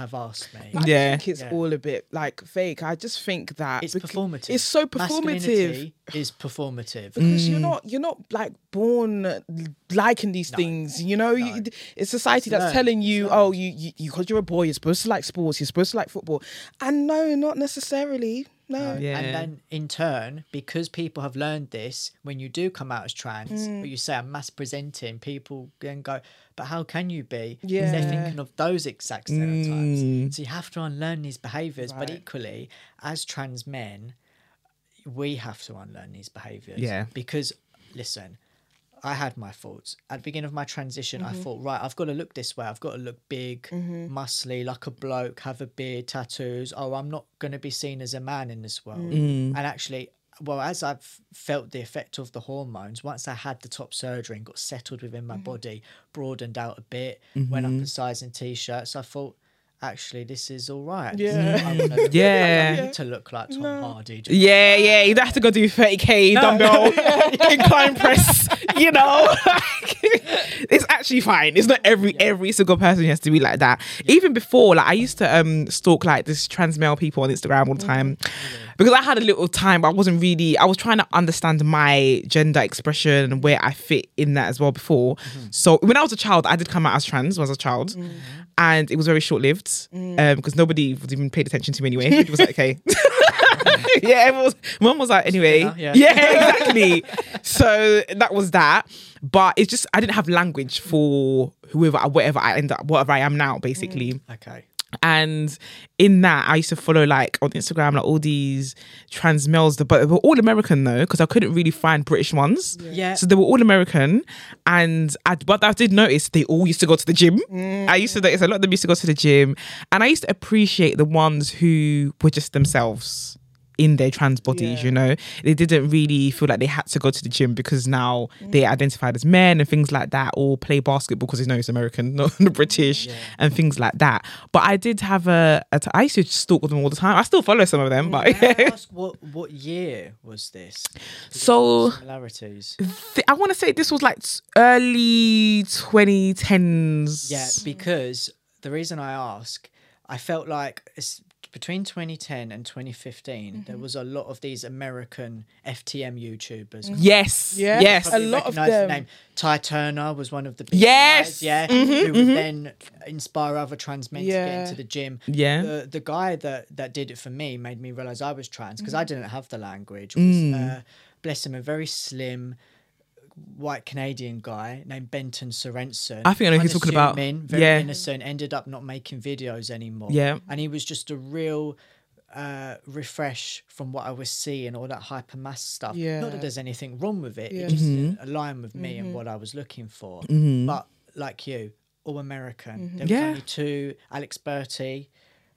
have asked me. I Yeah. think it's Yeah. all a bit like fake. I just think that It's bec- performative. It's so performative Masculinity is performative. because Mm. you're not you're not like born liking these things. You know, you, it's society that's learned. telling you, oh, you you because you're a boy, you're supposed to like sports, you're supposed to like football, and no, not necessarily. No. Yeah. And then in turn, because people have learned this, when you do come out as trans, Mm. but you say I'm mass presenting, people then go, but how can you be? Yeah. They're thinking of those exact stereotypes. Mm. So you have to unlearn these behaviours. But equally, as trans men, we have to unlearn these behaviours. Yeah. Because, listen, I had my thoughts. At the beginning of my transition, Mm-hmm. I thought, right, I've got to look this way. I've got to look big, muscly, like a bloke, have a beard, tattoos. Oh, I'm not going to be seen as a man in this world. Mm. And actually, well, as I've felt the effect of the hormones, once I had the top surgery and got settled within Mm-hmm. my body, broadened out a bit, went up a size in t-shirts, I thought, actually, this is all right. Yeah. I wanna Yeah. I to look like Tom Hardy. Yeah, yeah, you don't have to go do 30k dumbbell incline press, you know. it's actually fine. It's not every every single person has to be like that. Even before, like I used to um stalk like this trans male people on Instagram all the time. Because I had a little time, but I wasn't really I was trying to understand my gender expression and where I fit in that as well before. So when I was a child, I did come out as trans when I was a child. And it was very short lived um, because nobody was even paid attention to me anyway. It was like, okay. yeah, was, mom was like, anyway, Yeah. yeah. exactly. so that was that. But it's just I didn't have language for whoever, whatever I end up, whatever I am now, basically. Mm, okay. And in that, I used to follow like on Instagram, like all these trans males, but they were all American though, because I couldn't really find British ones. Yeah. So they were all American. And I, but I did notice they all used to go to the gym. Mm. I used to notice a lot of them used to go to the gym. And I used to appreciate the ones who were just themselves in their trans bodies, Yeah. you know? They didn't really feel like they had to go to the gym because now mm. they identified as men and things like that, or play basketball because they know it's American, not British, and things like that. But I did have a, a t- I used to stalk with them all the time. I still follow some of them, but ask what what year was this? So- similarities. Th- I want to say this was like early 2010s. Yeah, because the reason I ask, I felt like it's between 2010 and 2015, there was a lot of these American FTM YouTubers. Yes. Yeah. Yes. A lot of recognise the them. name. Ty Turner was one of the big Yes. guys, yeah, Mhm, who would then inspire other trans men to get into the gym. Yeah. The the guy that that did it for me made me realize I was trans because Mm. I didn't have the language. Was uh, bless him, a very slim, white Canadian guy named Benton Sorensen. I think I know who you're talking about. unassuming, Very Yeah. innocent. Ended up not making videos anymore. Yeah. and he was just a real. Uh, refresh from what I was seeing, all that hyper mass stuff. Not that there's anything wrong with it. Yeah. It just Mm-hmm. didn't align with me and what I was looking for. Mm-hmm. But like you, all American. There was Yeah. only two: Alex Bertie,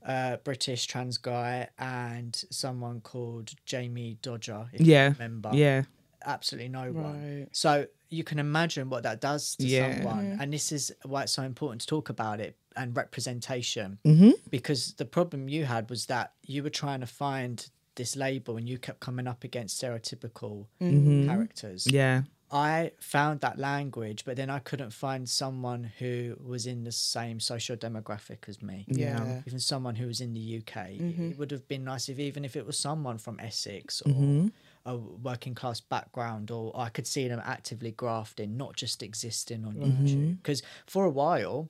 uh, British trans guy, and someone called Jammidodger. If Yeah. you remember. Yeah. Absolutely no one. Right. So you can imagine what that does to Yeah. someone, and this is why it's so important to talk about it and representation. Mm-hmm. Because the problem you had was that you were trying to find this label, and you kept coming up against stereotypical characters. Mm-hmm. Yeah. I found that language, but then I couldn't find someone who was in the same social demographic as me. Yeah. Even someone who was in the UK. Mm-hmm. It would have been nice if even if it was someone from Essex or Mm-hmm. A working class background, or I could see them actively grafting, not just existing on Mm-hmm. YouTube. Because for a while,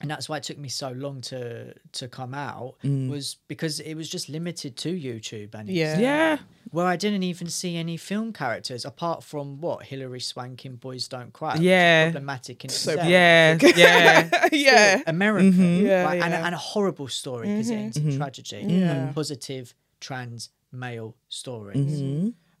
and that's why it took me so long to to come out, Mm. was because it was just limited to YouTube and Yeah. Yeah. where I didn't even see any film characters apart from what Hilary Swank in Boys Don't Cry. Yeah. problematic in So itself. Yeah. Yeah. yeah. American, Mm-hmm. Yeah, right? And, a, yeah. and a horrible story because it ends in tragedy. Yeah. A positive trans male story.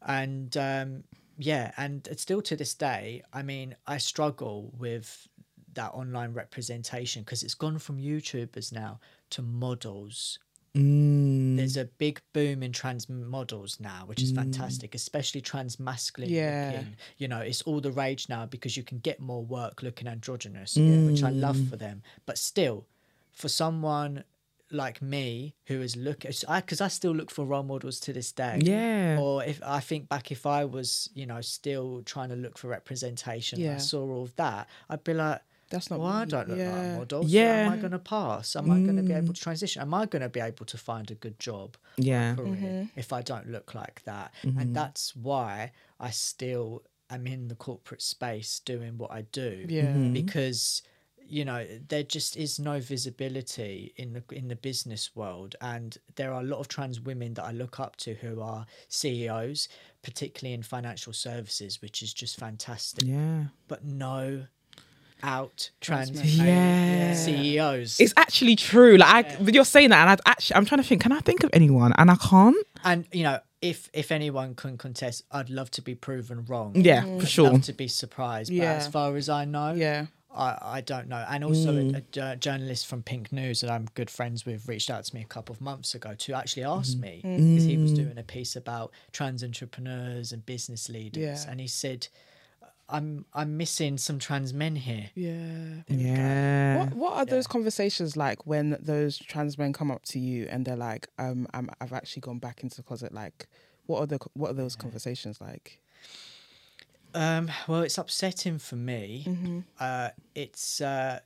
And um, yeah, and it's still to this day, I mean, I struggle with that online representation because it's gone from YouTubers now to models. Mm. There's a big boom in trans models now, which is fantastic, especially trans masculine Yeah. looking. You know, it's all the rage now because you can get more work looking androgynous, which I love for them. But still, for someone like me who is looking, I because I still look for role models to this day. Yeah. Or if I think back, if I was, you know, still trying to look for representation, and I saw all of that, I'd be like, That's not well, I don't look like Yeah. a model. So am I going to pass? Am I going to be able mm. to transition? Am I going to be able to find a good job? Yeah. career mm-hmm. if I don't look like that. And mm-hmm. that's why I still am in the corporate space doing what I do. Yeah. Mhm. Because you know there just is no visibility in the in the business world and there are a lot of trans women that I look up to who are CEOs particularly in financial services which is just fantastic Yeah. but no out trans Yeah. CEOs It's actually true. Like I, you're saying that, and I actually, I'm trying to think. Can I think of anyone? And I can't. And you know, if if anyone can contest, I'd love to be proven wrong. Yeah, mm. for sure. Love to be surprised. But Yeah. as far as I know, Yeah. I, I don't know. And also, Mm. a, a journalist from Pink News that I'm good friends with reached out to me a couple of months ago to actually ask Mm-hmm. me because he Mm. was doing a piece about trans entrepreneurs and business leaders, Yeah. and he said. I'm I'm missing some trans men here. Yeah. Yeah. What What are those conversations like when those trans men come up to you and they're like, um, I'm, I've actually gone back into the closet. Like, what are the what are those conversations like? Um, well, it's upsetting for me. Mm-hmm. Uh, it's uh,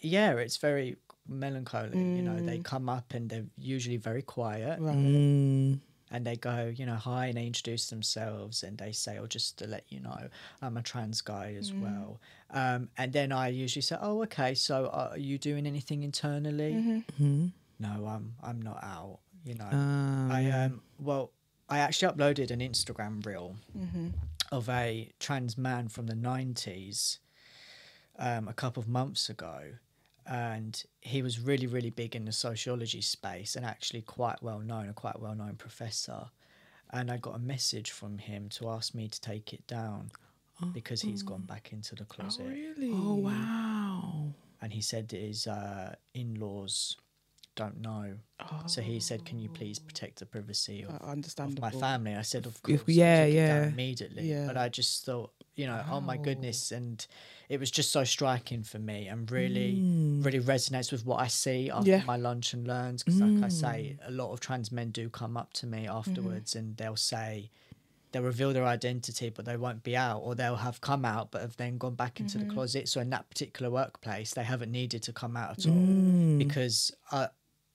yeah, it's very melancholy. You know, they come up and they're usually very quiet, Right. Mm. and they go, you know, hi, and they introduce themselves, and they say, "Oh, just to let you know, I'm a trans guy as well." Um, and then I usually say, "Oh, okay. So, are you doing anything internally?" Mm-hmm. No, I'm I'm not out. You know, Um, I um well, I actually uploaded an Instagram reel Mm-hmm. of a trans man from the nineties um, a couple of months ago, and he was really really big in the sociology space and actually quite well known, a quite well known professor. And I got a message from him to ask me to take it down because he's gone back into the closet, Oh, Really? Oh wow. and he said his uh, in-laws don't know. So he said, "Can you please protect the privacy of Uh, of my family. I said, of course. yeah, yeah. immediately. Yeah. But I just thought, you know, oh my goodness, and it was just so striking for me, and really, really resonates with what I see after Yeah. my lunch and learns. Because, like I say, a lot of trans men do come up to me afterwards, and they'll say. They'll reveal their identity, but they won't be out, or they'll have come out, but have then gone back into the closet. So in that particular workplace, they haven't needed to come out at all Mm. because uh,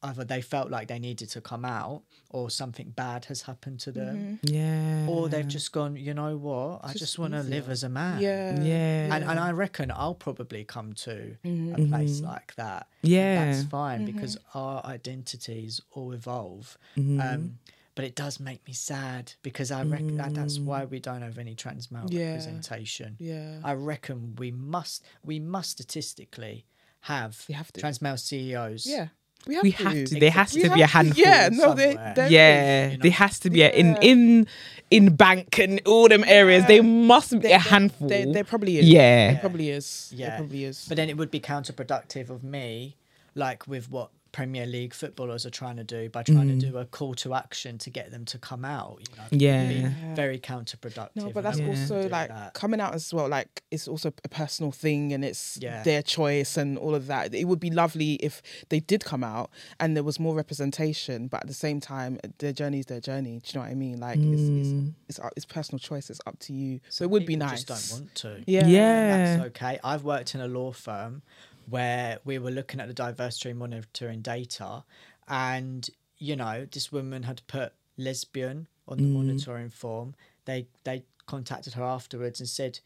either they felt like they needed to come out, or something bad has happened to them, Yeah. or they've just gone, you know what, I It's just just want to live as a man. Yeah. Yeah. And, and I reckon I'll probably come to Mm-hmm. a place like that. Yeah. That's fine because our identities all evolve. Mm-hmm. Um, but it does make me sad because I reckon that that's why we don't have any trans male Yeah. representation. Yeah. I reckon we must we must statistically have, We have to. trans male CEOs. Yeah. We have we to. have to. There has We to be a have handful. Yeah, no, they, yeah, you know? there has to be a, in in in bank and all them areas. They must be There- a there- handful. There, there probably is. Yeah. There probably is. Yeah. There probably is. But then it would be counterproductive of me, like with what Premier League footballers are trying to do by trying Mm. to do a call to action to get them to come out. You know, Yeah. It'd Yeah. very counterproductive. No, but that's Yeah. also like that. coming out as well. Like it's also a personal thing, and it's Yeah. their choice and all of that. It would be lovely if they did come out and there was more representation, but at the same time, their journey is their journey. Do you know what I mean? Like it's Mm. it's, it's, up- it's personal choice. It's up to you. So it would be nice. Just don't want to. Yeah. Yeah. That's okay. I've worked in a law firm where we were looking at the diversity monitoring data, and you know, this woman had put lesbian on the mm. monitoring form. They they contacted her afterwards and said,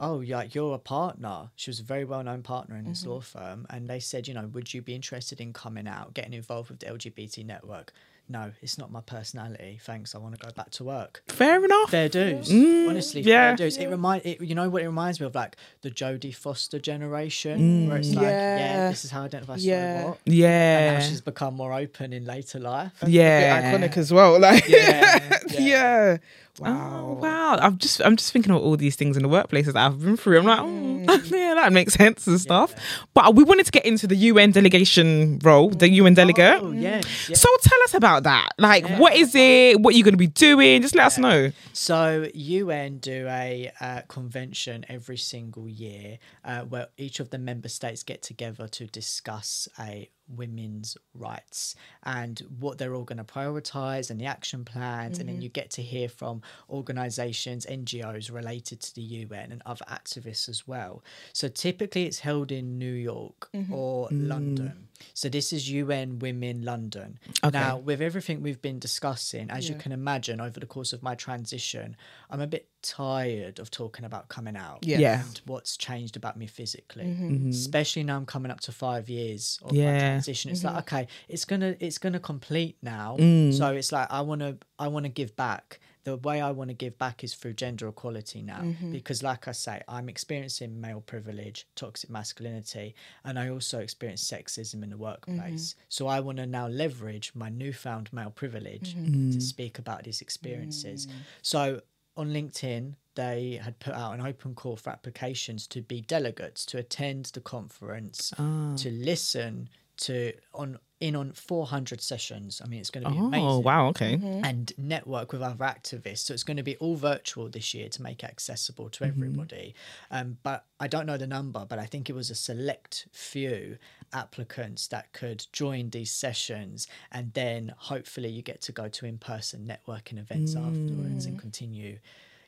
"Oh, yeah, you're a partner." She was a very well known partner in this mm-hmm. law firm, and they said, "You know, would you be interested in coming out, getting involved with the LGBT network?" No, it's not my personality. Thanks. I want to go back to work Fair enough. fair dues. Mm, Honestly, yeah. fair dues. It remind it, you know what it reminds me of, like the Jodie Foster generation, where it's like, yeah. Yeah. this is how I identify. So Yeah. what? And Yeah. now she's become more open in later life. yeah. Bit iconic as well. Like Yeah, yeah. yeah. Wow. Oh, wow. I'm just I'm just thinking of all these things in the workplaces that I've been through. I'm like, oh, yeah, that makes sense and stuff. But we wanted to get into the UN delegation role, the UN delegate. Oh yes. yes. So tell us about that. Like, what is it? What are you going to be doing? Just let us know. So UN do a uh, convention every single year uh, where each of the member states get together to discuss a women's rights and what they're all going to prioritize and the action plans. And then mm-hmm. you get to hear from organizations NGOs related to the UN and other activists as well. So typically it's held in New York mm-hmm. or mm. London so this is UN Women London Okay. now with everything we've been discussing as you can imagine over the course of my transition i'm a bit tired of talking about coming out Yeah. Yeah. and what's changed about me physically Mm-hmm. especially now i'm coming up to five years of Yeah. my transition it's Mm-hmm. like okay it's gonna it's gonna complete now Mm. so it's like i want to i want to give back the way I want to give back is through gender equality now, Mm-hmm. because, like I say, I'm experiencing male privilege, toxic masculinity, and I also experience sexism in the workplace. Mm-hmm. So I want to now leverage my newfound male privilege Mm-hmm. to speak about these experiences. So on LinkedIn, they had put out an open call for applications to be delegates to attend the conference, Ah. to listen to on in on 400 sessions. I mean, it's going to be Oh, amazing Oh, wow. Okay. Mm-hmm. and network with other activists. So it's going to be all virtual this year to make it accessible to mm-hmm. everybody. Um, but I don't know the number, but I think it was a select few applicants that could join these sessions, and then hopefully you get to go to in person networking events mm. afterwards and continue.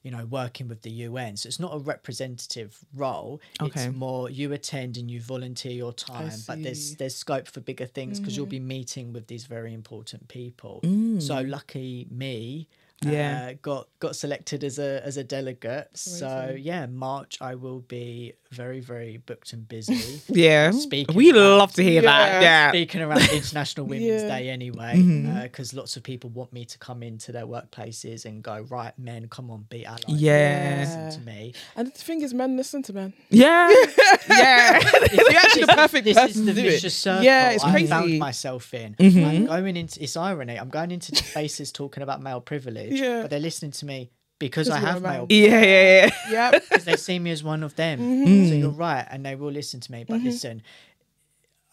You know, working with the UN. So it's not a representative role. Okay. It's more you attend and you volunteer your time, but there's there's scope for bigger things because you'll mm. be meeting with these very important people. Mm. So lucky me, Yeah. uh, got got selected as a as a delegate. So yeah, March I will be very very booked and busy. Yeah. Speaking we about- love to hear that. Yeah. Speaking around International Women's Yeah. Day anyway, Mm-hmm. because lots of people want me to come into their workplaces and go, right, men, come on, be allies. Yeah. listen to me. And the thing is, men listen to men. Yeah. yeah. You're actually the perfect this person is the to do it. vicious circle Yeah, it's crazy. I found myself in. Mm-hmm. I'm going into it's irony. I'm going into spaces talking about male privilege, Yeah. but they're listening to me because I have a man. male Yeah. Yeah. Yeah. Yeah. because they see me as one of them. Mm-hmm. So you're right, and they will listen to me. But listen,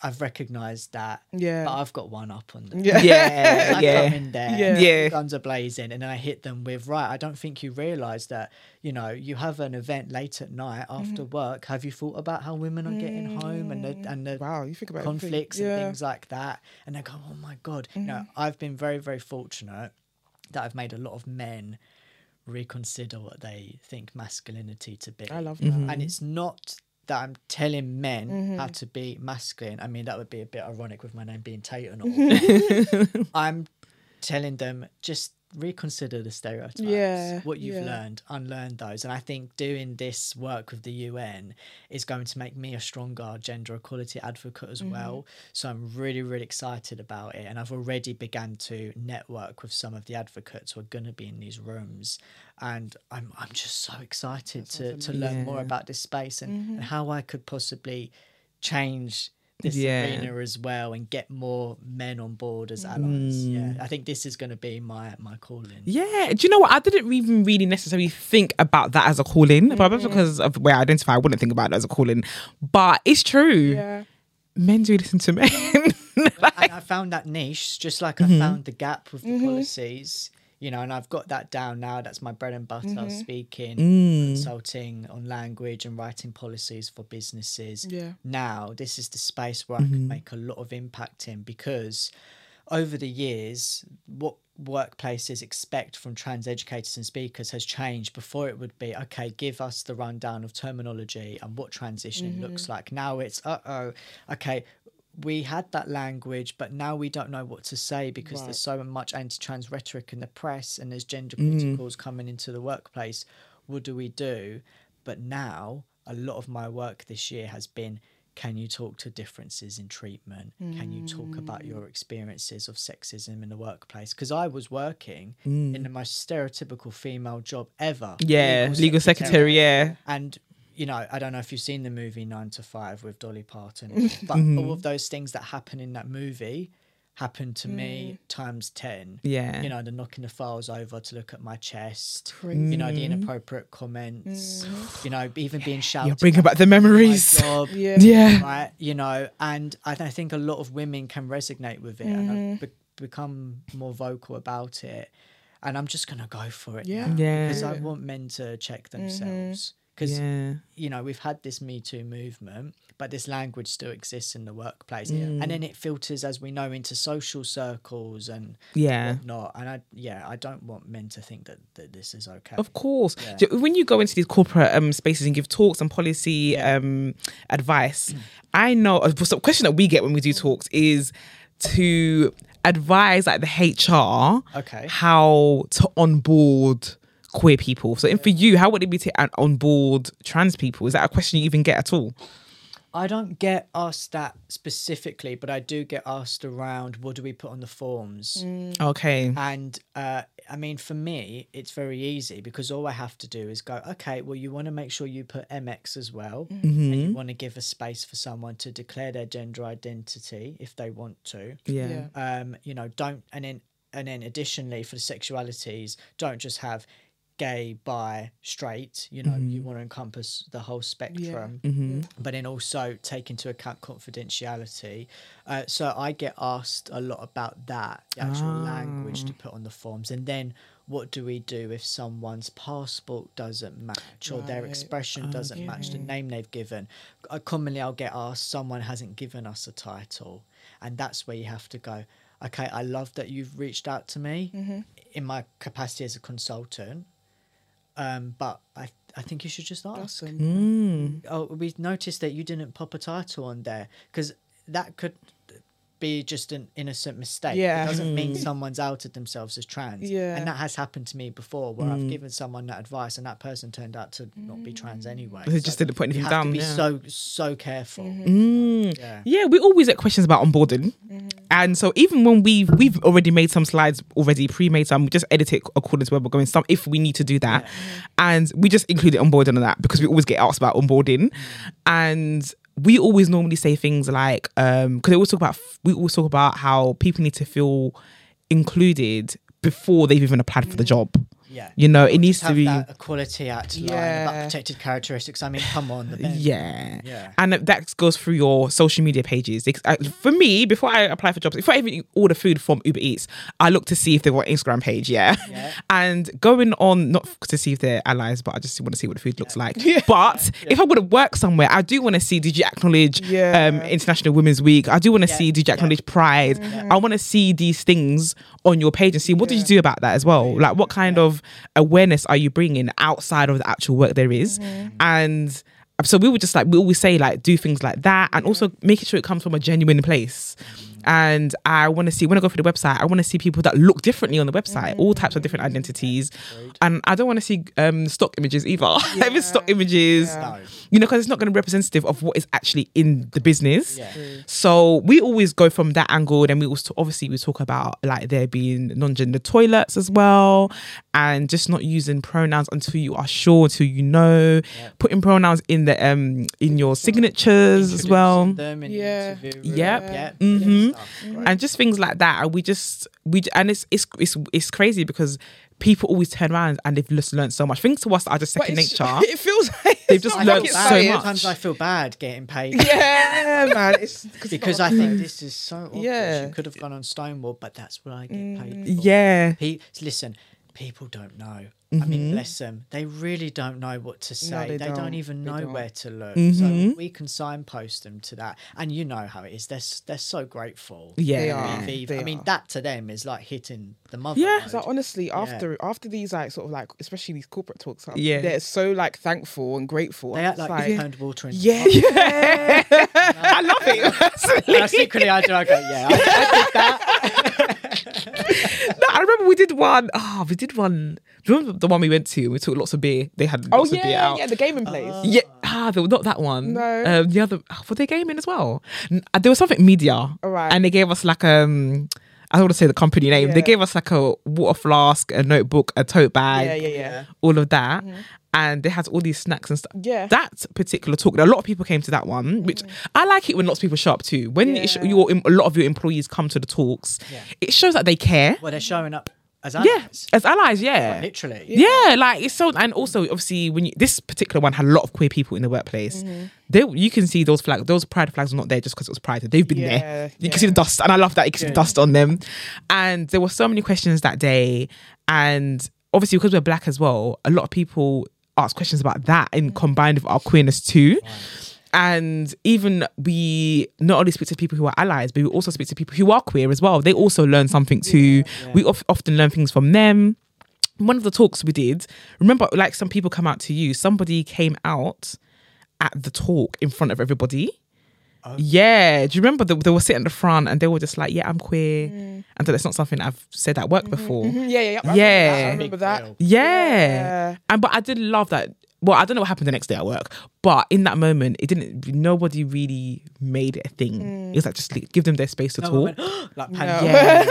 I've recognised that. Yeah. But I've got one up on them. Yeah. Yeah. I Yeah. come in there, Yeah. Yeah. guns are blazing, and then I hit them with right. I don't think you realise that you know you have an event late at night after Mm-hmm. work. Have you thought about how women are getting home and the and the Wow, you think about conflicts yeah. and things like that? And they go, oh my god. You know, I've been very very fortunate that I've made a lot of men reconsider what they think masculinity to be. I love that. And it's not that I'm telling men how mm-hmm. to be masculine. I mean, that would be a bit ironic with my name being Tate and all. I'm telling them just reconsider the stereotypes. Yeah, What you've yeah. learned, unlearn those. And I think doing this work with the UN is going to make me a stronger gender equality advocate Mm-hmm. as well. So I'm really, really excited about it. And I've already began to network with some of the advocates who are going to be in these rooms. And I'm, I'm just so excited to, to learn more about this space and, Mm-hmm. and how I could possibly change this Yeah. arena as well and get more men on board as allies. Mm. Yeah, I think this is going to be my my calling. Yeah, do you know what? I didn't even really necessarily think about that as a calling, but Mm-hmm. because of where I identify, I wouldn't think about it as a calling. But it's true. Yeah. Men do listen to men. and I found that niche, just like I mm-hmm. found the gap with the mm-hmm. policies. You know, and I've got that down now. That's my bread and butter. Mm-hmm. Speaking, mm. consulting on language and writing policies for businesses. Yeah. Now, this is the space where I can mm-hmm. make a lot of impact in because over the years, what workplaces expect from trans educators and speakers has changed. Before it would be, okay, give us the rundown of terminology and what transitioning looks mm-hmm. like. Now it's, uh oh, okay, we had that language, but now we don't know what to say because there's so much anti trans rhetoric in the press and there's gender mm. criticals coming into the workplace. What do we do? But now, a lot of my work this year has been can you talk to differences in treatment? Can you talk about mm. your experiences of sexism in the workplace? Because I was working in mm. the most stereotypical female job ever. yeah, legal secretary. Yeah. And you know, I don't know if you've seen the movie Nine to Five with Dolly Parton, but Mm-hmm. all of those things that happen in that movie happened to me mm. times ten. Yeah. You know, the knocking the files over to look at my chest. You know, the inappropriate comments. Mm. You know, even being shouted. You're bringing back the memories. job, Yeah. Yeah. Right. You know, and I, I think a lot of women can resonate with it and I've be- become more vocal about it. And I'm just gonna go for it. Yeah. now Yeah. Because I want men to check themselves. Mm-hmm. Because Yeah. you know we've had this Me Too movement, but this language still exists in the workplace, Mm. and then it filters, as we know, into social circles and Yeah. whatnot. And I, yeah, I don't want men to think that, that this is okay. Of course. Yeah. When you go into these corporate um, spaces and give talks and policy um, advice, I know a so a question that we get when we do talks is to advise like the HR Okay. how to onboard queer people. So, and for you, how would it be to uh, onboard trans people? Is that a question you even get at all? I don't get asked that specifically, but I do get asked around what do we put on the forms. Okay. And uh, I mean, for me, it's very easy because all I have to do is go, okay, well, you want to make sure you put MX as well. And you want to give a space for someone to declare their gender identity if they want to. Yeah. Yeah. Um, you know, don't, and then, and then additionally for the sexualities, don't just have gay, bi, straight, you know, you want to encompass the whole spectrum. But then also take into account confidentiality. Uh, so I get asked a lot about that, the actual language to put on the forms, and then what do we do if someone's passport doesn't match or their expression doesn't match the name they've given? Uh, commonly, I'll get asked, someone hasn't given us a title, and that's where you have to go. Okay, I love that you've reached out to me in my capacity as a consultant, um, but I I think you should just ask Awesome. oh, we noticed that you didn't pop a title on there because that could be just an innocent mistake. Yeah. It doesn't mean mm. someone's outed themselves as trans. Yeah. And that has happened to me before where I've mm. given someone that advice and that person turned out to not be trans mm. anyway. They just didn't put anything you have down, to be yeah. so so careful. Mm-hmm. Mm. Yeah. Yeah, we always get questions about onboarding, mm-hmm. and so even when we've we've already made some slides already pre-made some, we just edit it according to where we're going. Some if we need to do that, and we just include it onboarding on that because we always get asked about onboarding, and we always normally say things like um because they always talk about we always talk about how people need to feel included before they've even applied for the job. Yeah. You know, it needs to be that Equality Act line about protected characteristics. I mean, come on. The Yeah. Yeah. And that goes through your social media pages. For me, before I apply for jobs, if I even order food from Uber Eats, I look to see if they've got an Instagram page. Yeah. Yeah. And going on, not to see if they're allies, but I just want to see what the food looks like. But if I would have worked somewhere, I do want to see, did you acknowledge Yeah. um, International Women's Week? I do want to Yeah. see, did you Yeah. acknowledge Pride? I want to see these things on your page and see what did you do about that as well? Like, what kind of awareness are you bringing outside of the actual work there is? Mm-hmm. And so we would just like we always say like do things like that and also making sure it comes from a genuine place And I want to see when I go for the website, I want to see people that look differently on the website, all types of different identities. And I don't want to see um, stock images either. if it's stock images, No. you know, because it's not going to be representative of what is actually in the business. Yeah. So we always go from that angle. Then we also obviously we talk about like there being non-gender toilets as well, and just not using pronouns until you are sure, until you know. Putting pronouns in the um in your signatures as well. Them in Yeah. interview room. Yep. Yeah. Mhm. stuff. Great. and just things like that. And we just we and it's it's it's it's crazy because people always turn around and they've just learned so much. Things to us that are just second nature. It feels like They've just not learnt so Bad. much. Sometimes I feel bad getting paid Yeah, man. It's it's because I think this is so obvious. Yeah. You could have gone on Stonewall, but that's what I get Mm. paid for. yeah. Pe- listen, people don't know. I mean, bless them. They really don't know what to say. they they, don't. don't. even know don't. where to look. Mhm. So we can signpost them to that. And you know how it is. They're they're so grateful. Yeah. They are. They I mean, that to them is like hitting the mother. Yeah. lode. So honestly, Yeah. after after these like sort of like especially these corporate talks, like, Yeah. they're so like thankful and grateful. They act it's like, you turned water into yeah, wine. yeah. I love it. And I secretly I do. I go, yeah, I, I did that. No, I remember we did one. Oh, we did one. Do you remember the one we went to? We took lots of beer. They had Oh lots of beer yeah, out. yeah, the gaming place. Yeah, ah, there was not that one. No. um, the other. Oh, were they gaming as well? Uh, There was something media, Alright. and they gave us like um, I don't want to say the company name. They gave us like a water flask, a notebook, a tote bag, yeah, yeah, yeah. all of that, and they had all these snacks and stuff. Yeah. That particular talk, a lot of people came to that one, which I like it when lots of people show up too. When it sh- Yeah. your a lot of your employees come to the talks, Yeah. it shows that they care. Well, they're showing up as Yeah, allies. as allies, yeah. Literally. Yeah, like it's so, and also obviously when you, this particular one had a lot of queer people in the workplace, Mm-hmm. they you can see those flags, those pride flags were not there just because it was pride. They've been Yeah, there. You can see the dust, and I love that you can see the dust on them. And there were so many questions that day, and obviously because we're black as well, a lot of people ask questions about that and mm. combined with our queerness too. And even we not only speak to people who are allies, but we also speak to people who are queer as well. They also learn something too. We of, often learn things from them. One of the talks we did, remember, like some people come out to you. Somebody came out at the talk in front of everybody. Yeah, do you remember they, they were sitting at the front and they were just like, "Yeah, I'm queer," and that it's not something I've said at work before. Mhm, yeah, yeah, yeah. I Yeah. remember that. I remember that. Yeah. Yeah. And but I did love that. Well, I don't know what happened the next day at work, but in that moment, it didn't. Nobody really made it a thing. Mm. It was like just li- give them their space to No talk. one went, like No. Yeah.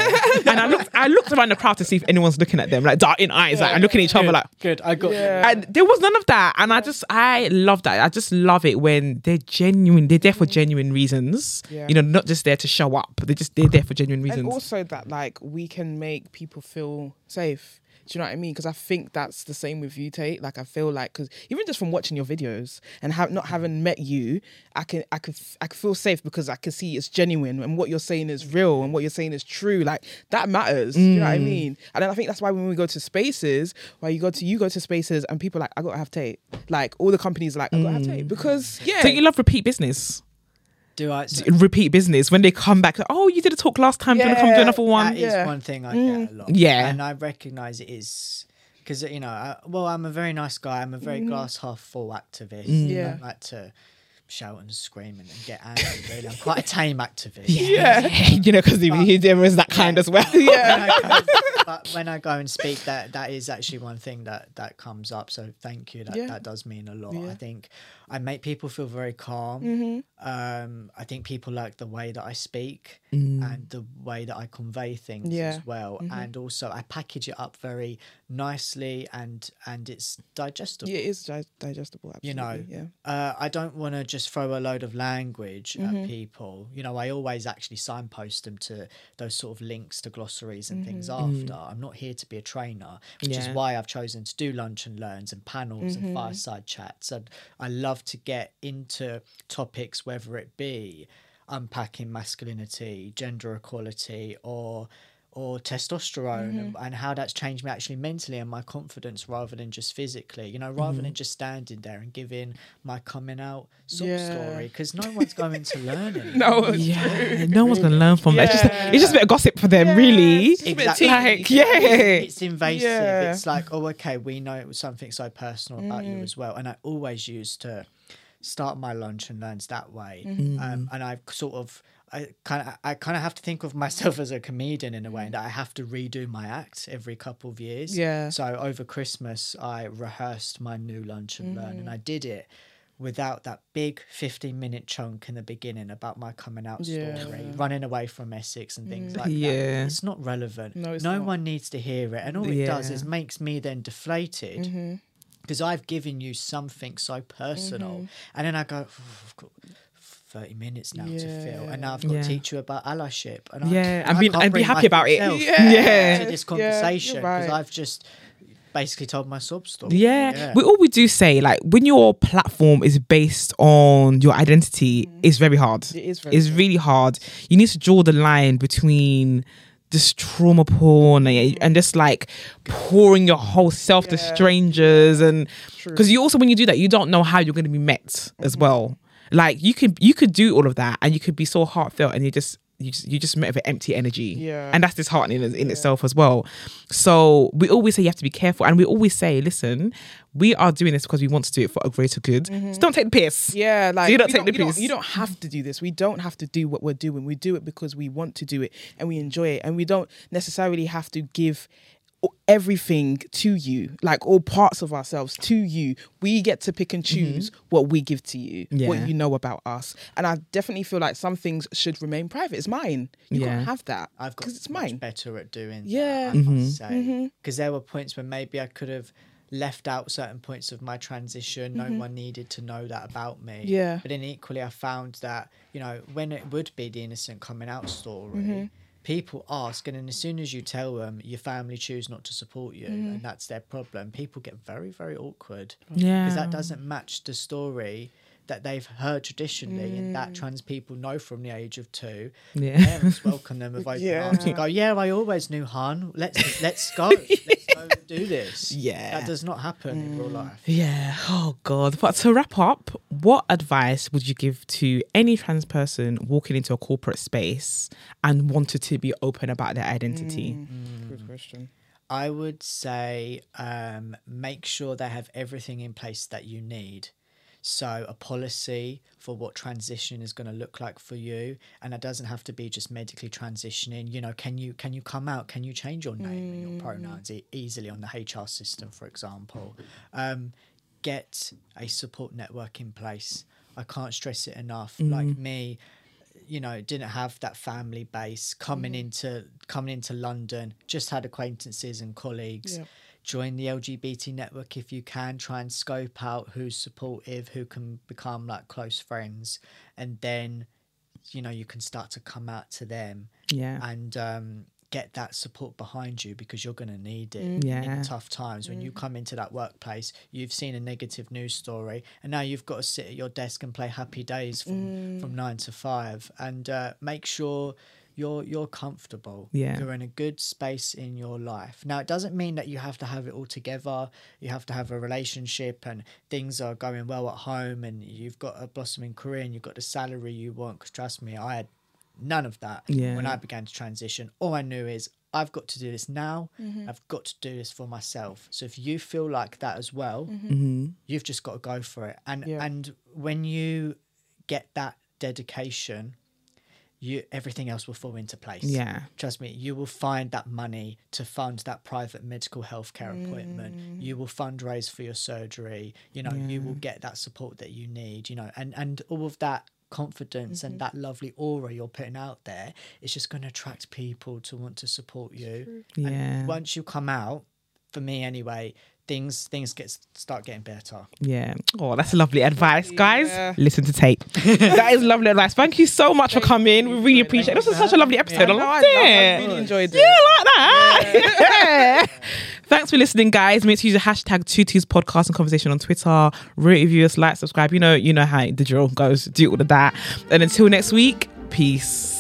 and I looked, I looked around the crowd to see if anyone's looking at them, like darting eyes, like and looking at each other, Good, like. good. I got Yeah. And there was none of that, and I just, I love that. I just love it when they're genuine. They're there for mm. genuine reasons. Yeah. You know, not just there to show up. They're just they're there for genuine And reasons. also that like we can make people feel safe. Do you know what I mean? Because I think that's the same with you, Tate. Like I feel like because even just from watching your videos and have not having met you, I can I could I could feel safe because I can see it's genuine and what you're saying is real and what you're saying is true. Like that matters. Do you know what I mm. mean? And then I think that's why when we go to spaces, why you go to you go to spaces and people are like I gotta have Tate. Like all the companies are like I gotta have Tate mm. because yeah. so you love repeat business. Do I. repeat business when they come back. Oh, you did a talk last time. Do you want to come do another one? That is Yeah. one thing I get a lot. Yeah. and I recognise it is because you know, I, well, I'm a very nice guy. I'm a very glass half full activist. Mm. Yeah. don't like to shout and scream and, and get angry. Really, I'm quite a tame activist. Yeah, you know, because he there is that kind as well. When I go- but when I go and speak, that that is actually one thing that that comes up. So thank you. That Yeah. that does mean a lot. Yeah. I think I make people feel very calm. Mhm. Um, I think people like the way that I speak Mm. and the way that I convey things Yeah. as well. And also I package it up very nicely and and it's digestible. Yeah, it is di- digestible. Absolutely. You know, yeah. uh, I don't want to just throw a load of language Mm-hmm. at people. You know, I always actually signpost them to those sort of links to glossaries and things Mm-hmm. after. I'm not here to be a trainer, which is why I've chosen to do lunch and learns and panels Mm-hmm. and fireside chats. And I love to get into topics, whether it be unpacking masculinity, gender equality, or or testosterone Mm-hmm. and, and how that's changed me actually mentally and my confidence rather than just physically you know rather Mm-hmm. than just standing there and giving my coming out sort Yeah. story because no one's going to learn it No, it's Yeah, no one's gonna learn from that. It's just, it's just a bit of gossip for them, really. it's just a bit of Exactly. tea. Like, yeah. it's invasive Yeah. it's like oh okay we know it was something so personal about Mm. you as well and i always used to start my lunch and learns that way Mm-hmm. um, and i've sort of I kind of I kind of have to think of myself as a comedian in a way that I have to redo my act every couple of years. Yeah. So over Christmas, I rehearsed my new lunch and learn, and I did it without that big 15 minute chunk in the beginning about my coming out Yeah. story, running away from Essex and things like that. Yeah. It's not relevant. No, it's no not. one needs to hear it. And all it does is makes me then deflated Mm-hmm. because I've given you something so personal. Mm-hmm. And then I go, "Oh, 30 minutes now to fill. And now I've got Yeah. to teach you about allyship. And I- Yeah, I and be- can't and be happy about it. Yeah. Yeah. To this conversation because right. I've just basically told my sub story. Yeah. We all we do say like when your platform is based on your identity, it's very hard. It is very It's really hard. You need to draw the line between just trauma porn and, and just like pouring your whole self to strangers and because you also when you do that you don't know how you're going to be met Mm-hmm. as well like you could you could do all of that and you could be so heartfelt and you just you just, you just met with empty energy Yeah. and that's disheartening in, in itself as well so we always say you have to be careful and we always say listen we are doing this because we want to do it for a greater good so don't take the piss Mm-hmm. Yeah, like you don't take the don't, piss. you don't have to do this. We don't have to do what we're doing. We do it because we want to do it and we enjoy it, and we don't necessarily have to give everything to you, like all parts of ourselves to you. We get to pick and mm-hmm. choose what we give to you, Yeah. what you know about us. And I definitely feel like some things should remain private. It's mine. You Yeah. can't have that I've got because it's much mine. better at doing Yeah. that, I must mm-hmm. say. Mm-hmm. Because there were points when maybe I could have left out certain points of my transition. No one needed to know that about me. Yeah. But then equally, I found that, you know, when it would be the innocent coming out story, people ask, and then as soon as you tell them your family choose not to support you, and mm. that's their problem, people get very, very awkward. yeah Because that doesn't match the story that they've heard traditionally and that mm. trans people know from the age of two yeah parents welcome them with open Yeah. arms and go, yeah, I always knew Han. Let's let's go. let's do this. Yeah. that does not happen in real mm. life. Yeah. Oh God. But to wrap up, what advice would you give to any trans person walking into a corporate space and wanted to be open about their identity? Mm. Mm. Good question. I would say um, make sure they have everything in place that you need. So a policy for what transition is going to look like for you, and it doesn't have to be just medically transitioning. You know, can you can you come out? Can you change your name and your mm. pronouns e- easily on the HR system, for example? Um, get a support network in place. I can't stress it enough. Mm. Like me, you know didn't have that family base coming mm. into coming into london just had acquaintances and colleagues Yeah. Join the lgbt network if you can try and scope out who's supportive who can become like close friends and then you know you can start to come out to them Yeah. and um, get that support behind you because you're going to need it Mm. Yeah. in tough times. When you come into that workplace, you've seen a negative news story, and now you've got to sit at your desk and play happy days from, Mm. from nine to five, and uh, make sure you're you're comfortable. Yeah. you're in a good space in your life. Now, it doesn't mean that you have to have it all together. You have to have a relationship, and things are going well at home, and you've got a blossoming career, and you've got the salary you want. Because trust me, I had none of that Yeah. when I began to transition. All I knew is I've got to do this now. I've got to do this for myself. So if you feel like that as well, Mm-hmm. you've just got to go for it. And Yeah. and when you get that dedication, you everything else will fall into place. Yeah. Trust me, you will find that money to fund that private medical health care appointment. Mm. You will fundraise for your surgery. You know, you will get that support that you need, you know, and, and all of that confidence and mm-hmm. that lovely aura you're putting out there is just going to attract people to want to support you. Yeah. And once you come out, for me anyway, things things get start getting better. Yeah. Oh, that's lovely advice, guys. Yeah. Listen to Tate. that is lovely advice. Thank you so much for coming. We really appreciate it. This was such a lovely episode. I No, I, loved love- I it. really enjoyed it. Yeah, like that. Yeah. Thanks for listening, guys. Make sure you use the hashtag TwoTwos Podcast and Conversation on Twitter. Rate, review us, like, subscribe. You know, you know how the drill goes. Do all of that. And until next week, peace.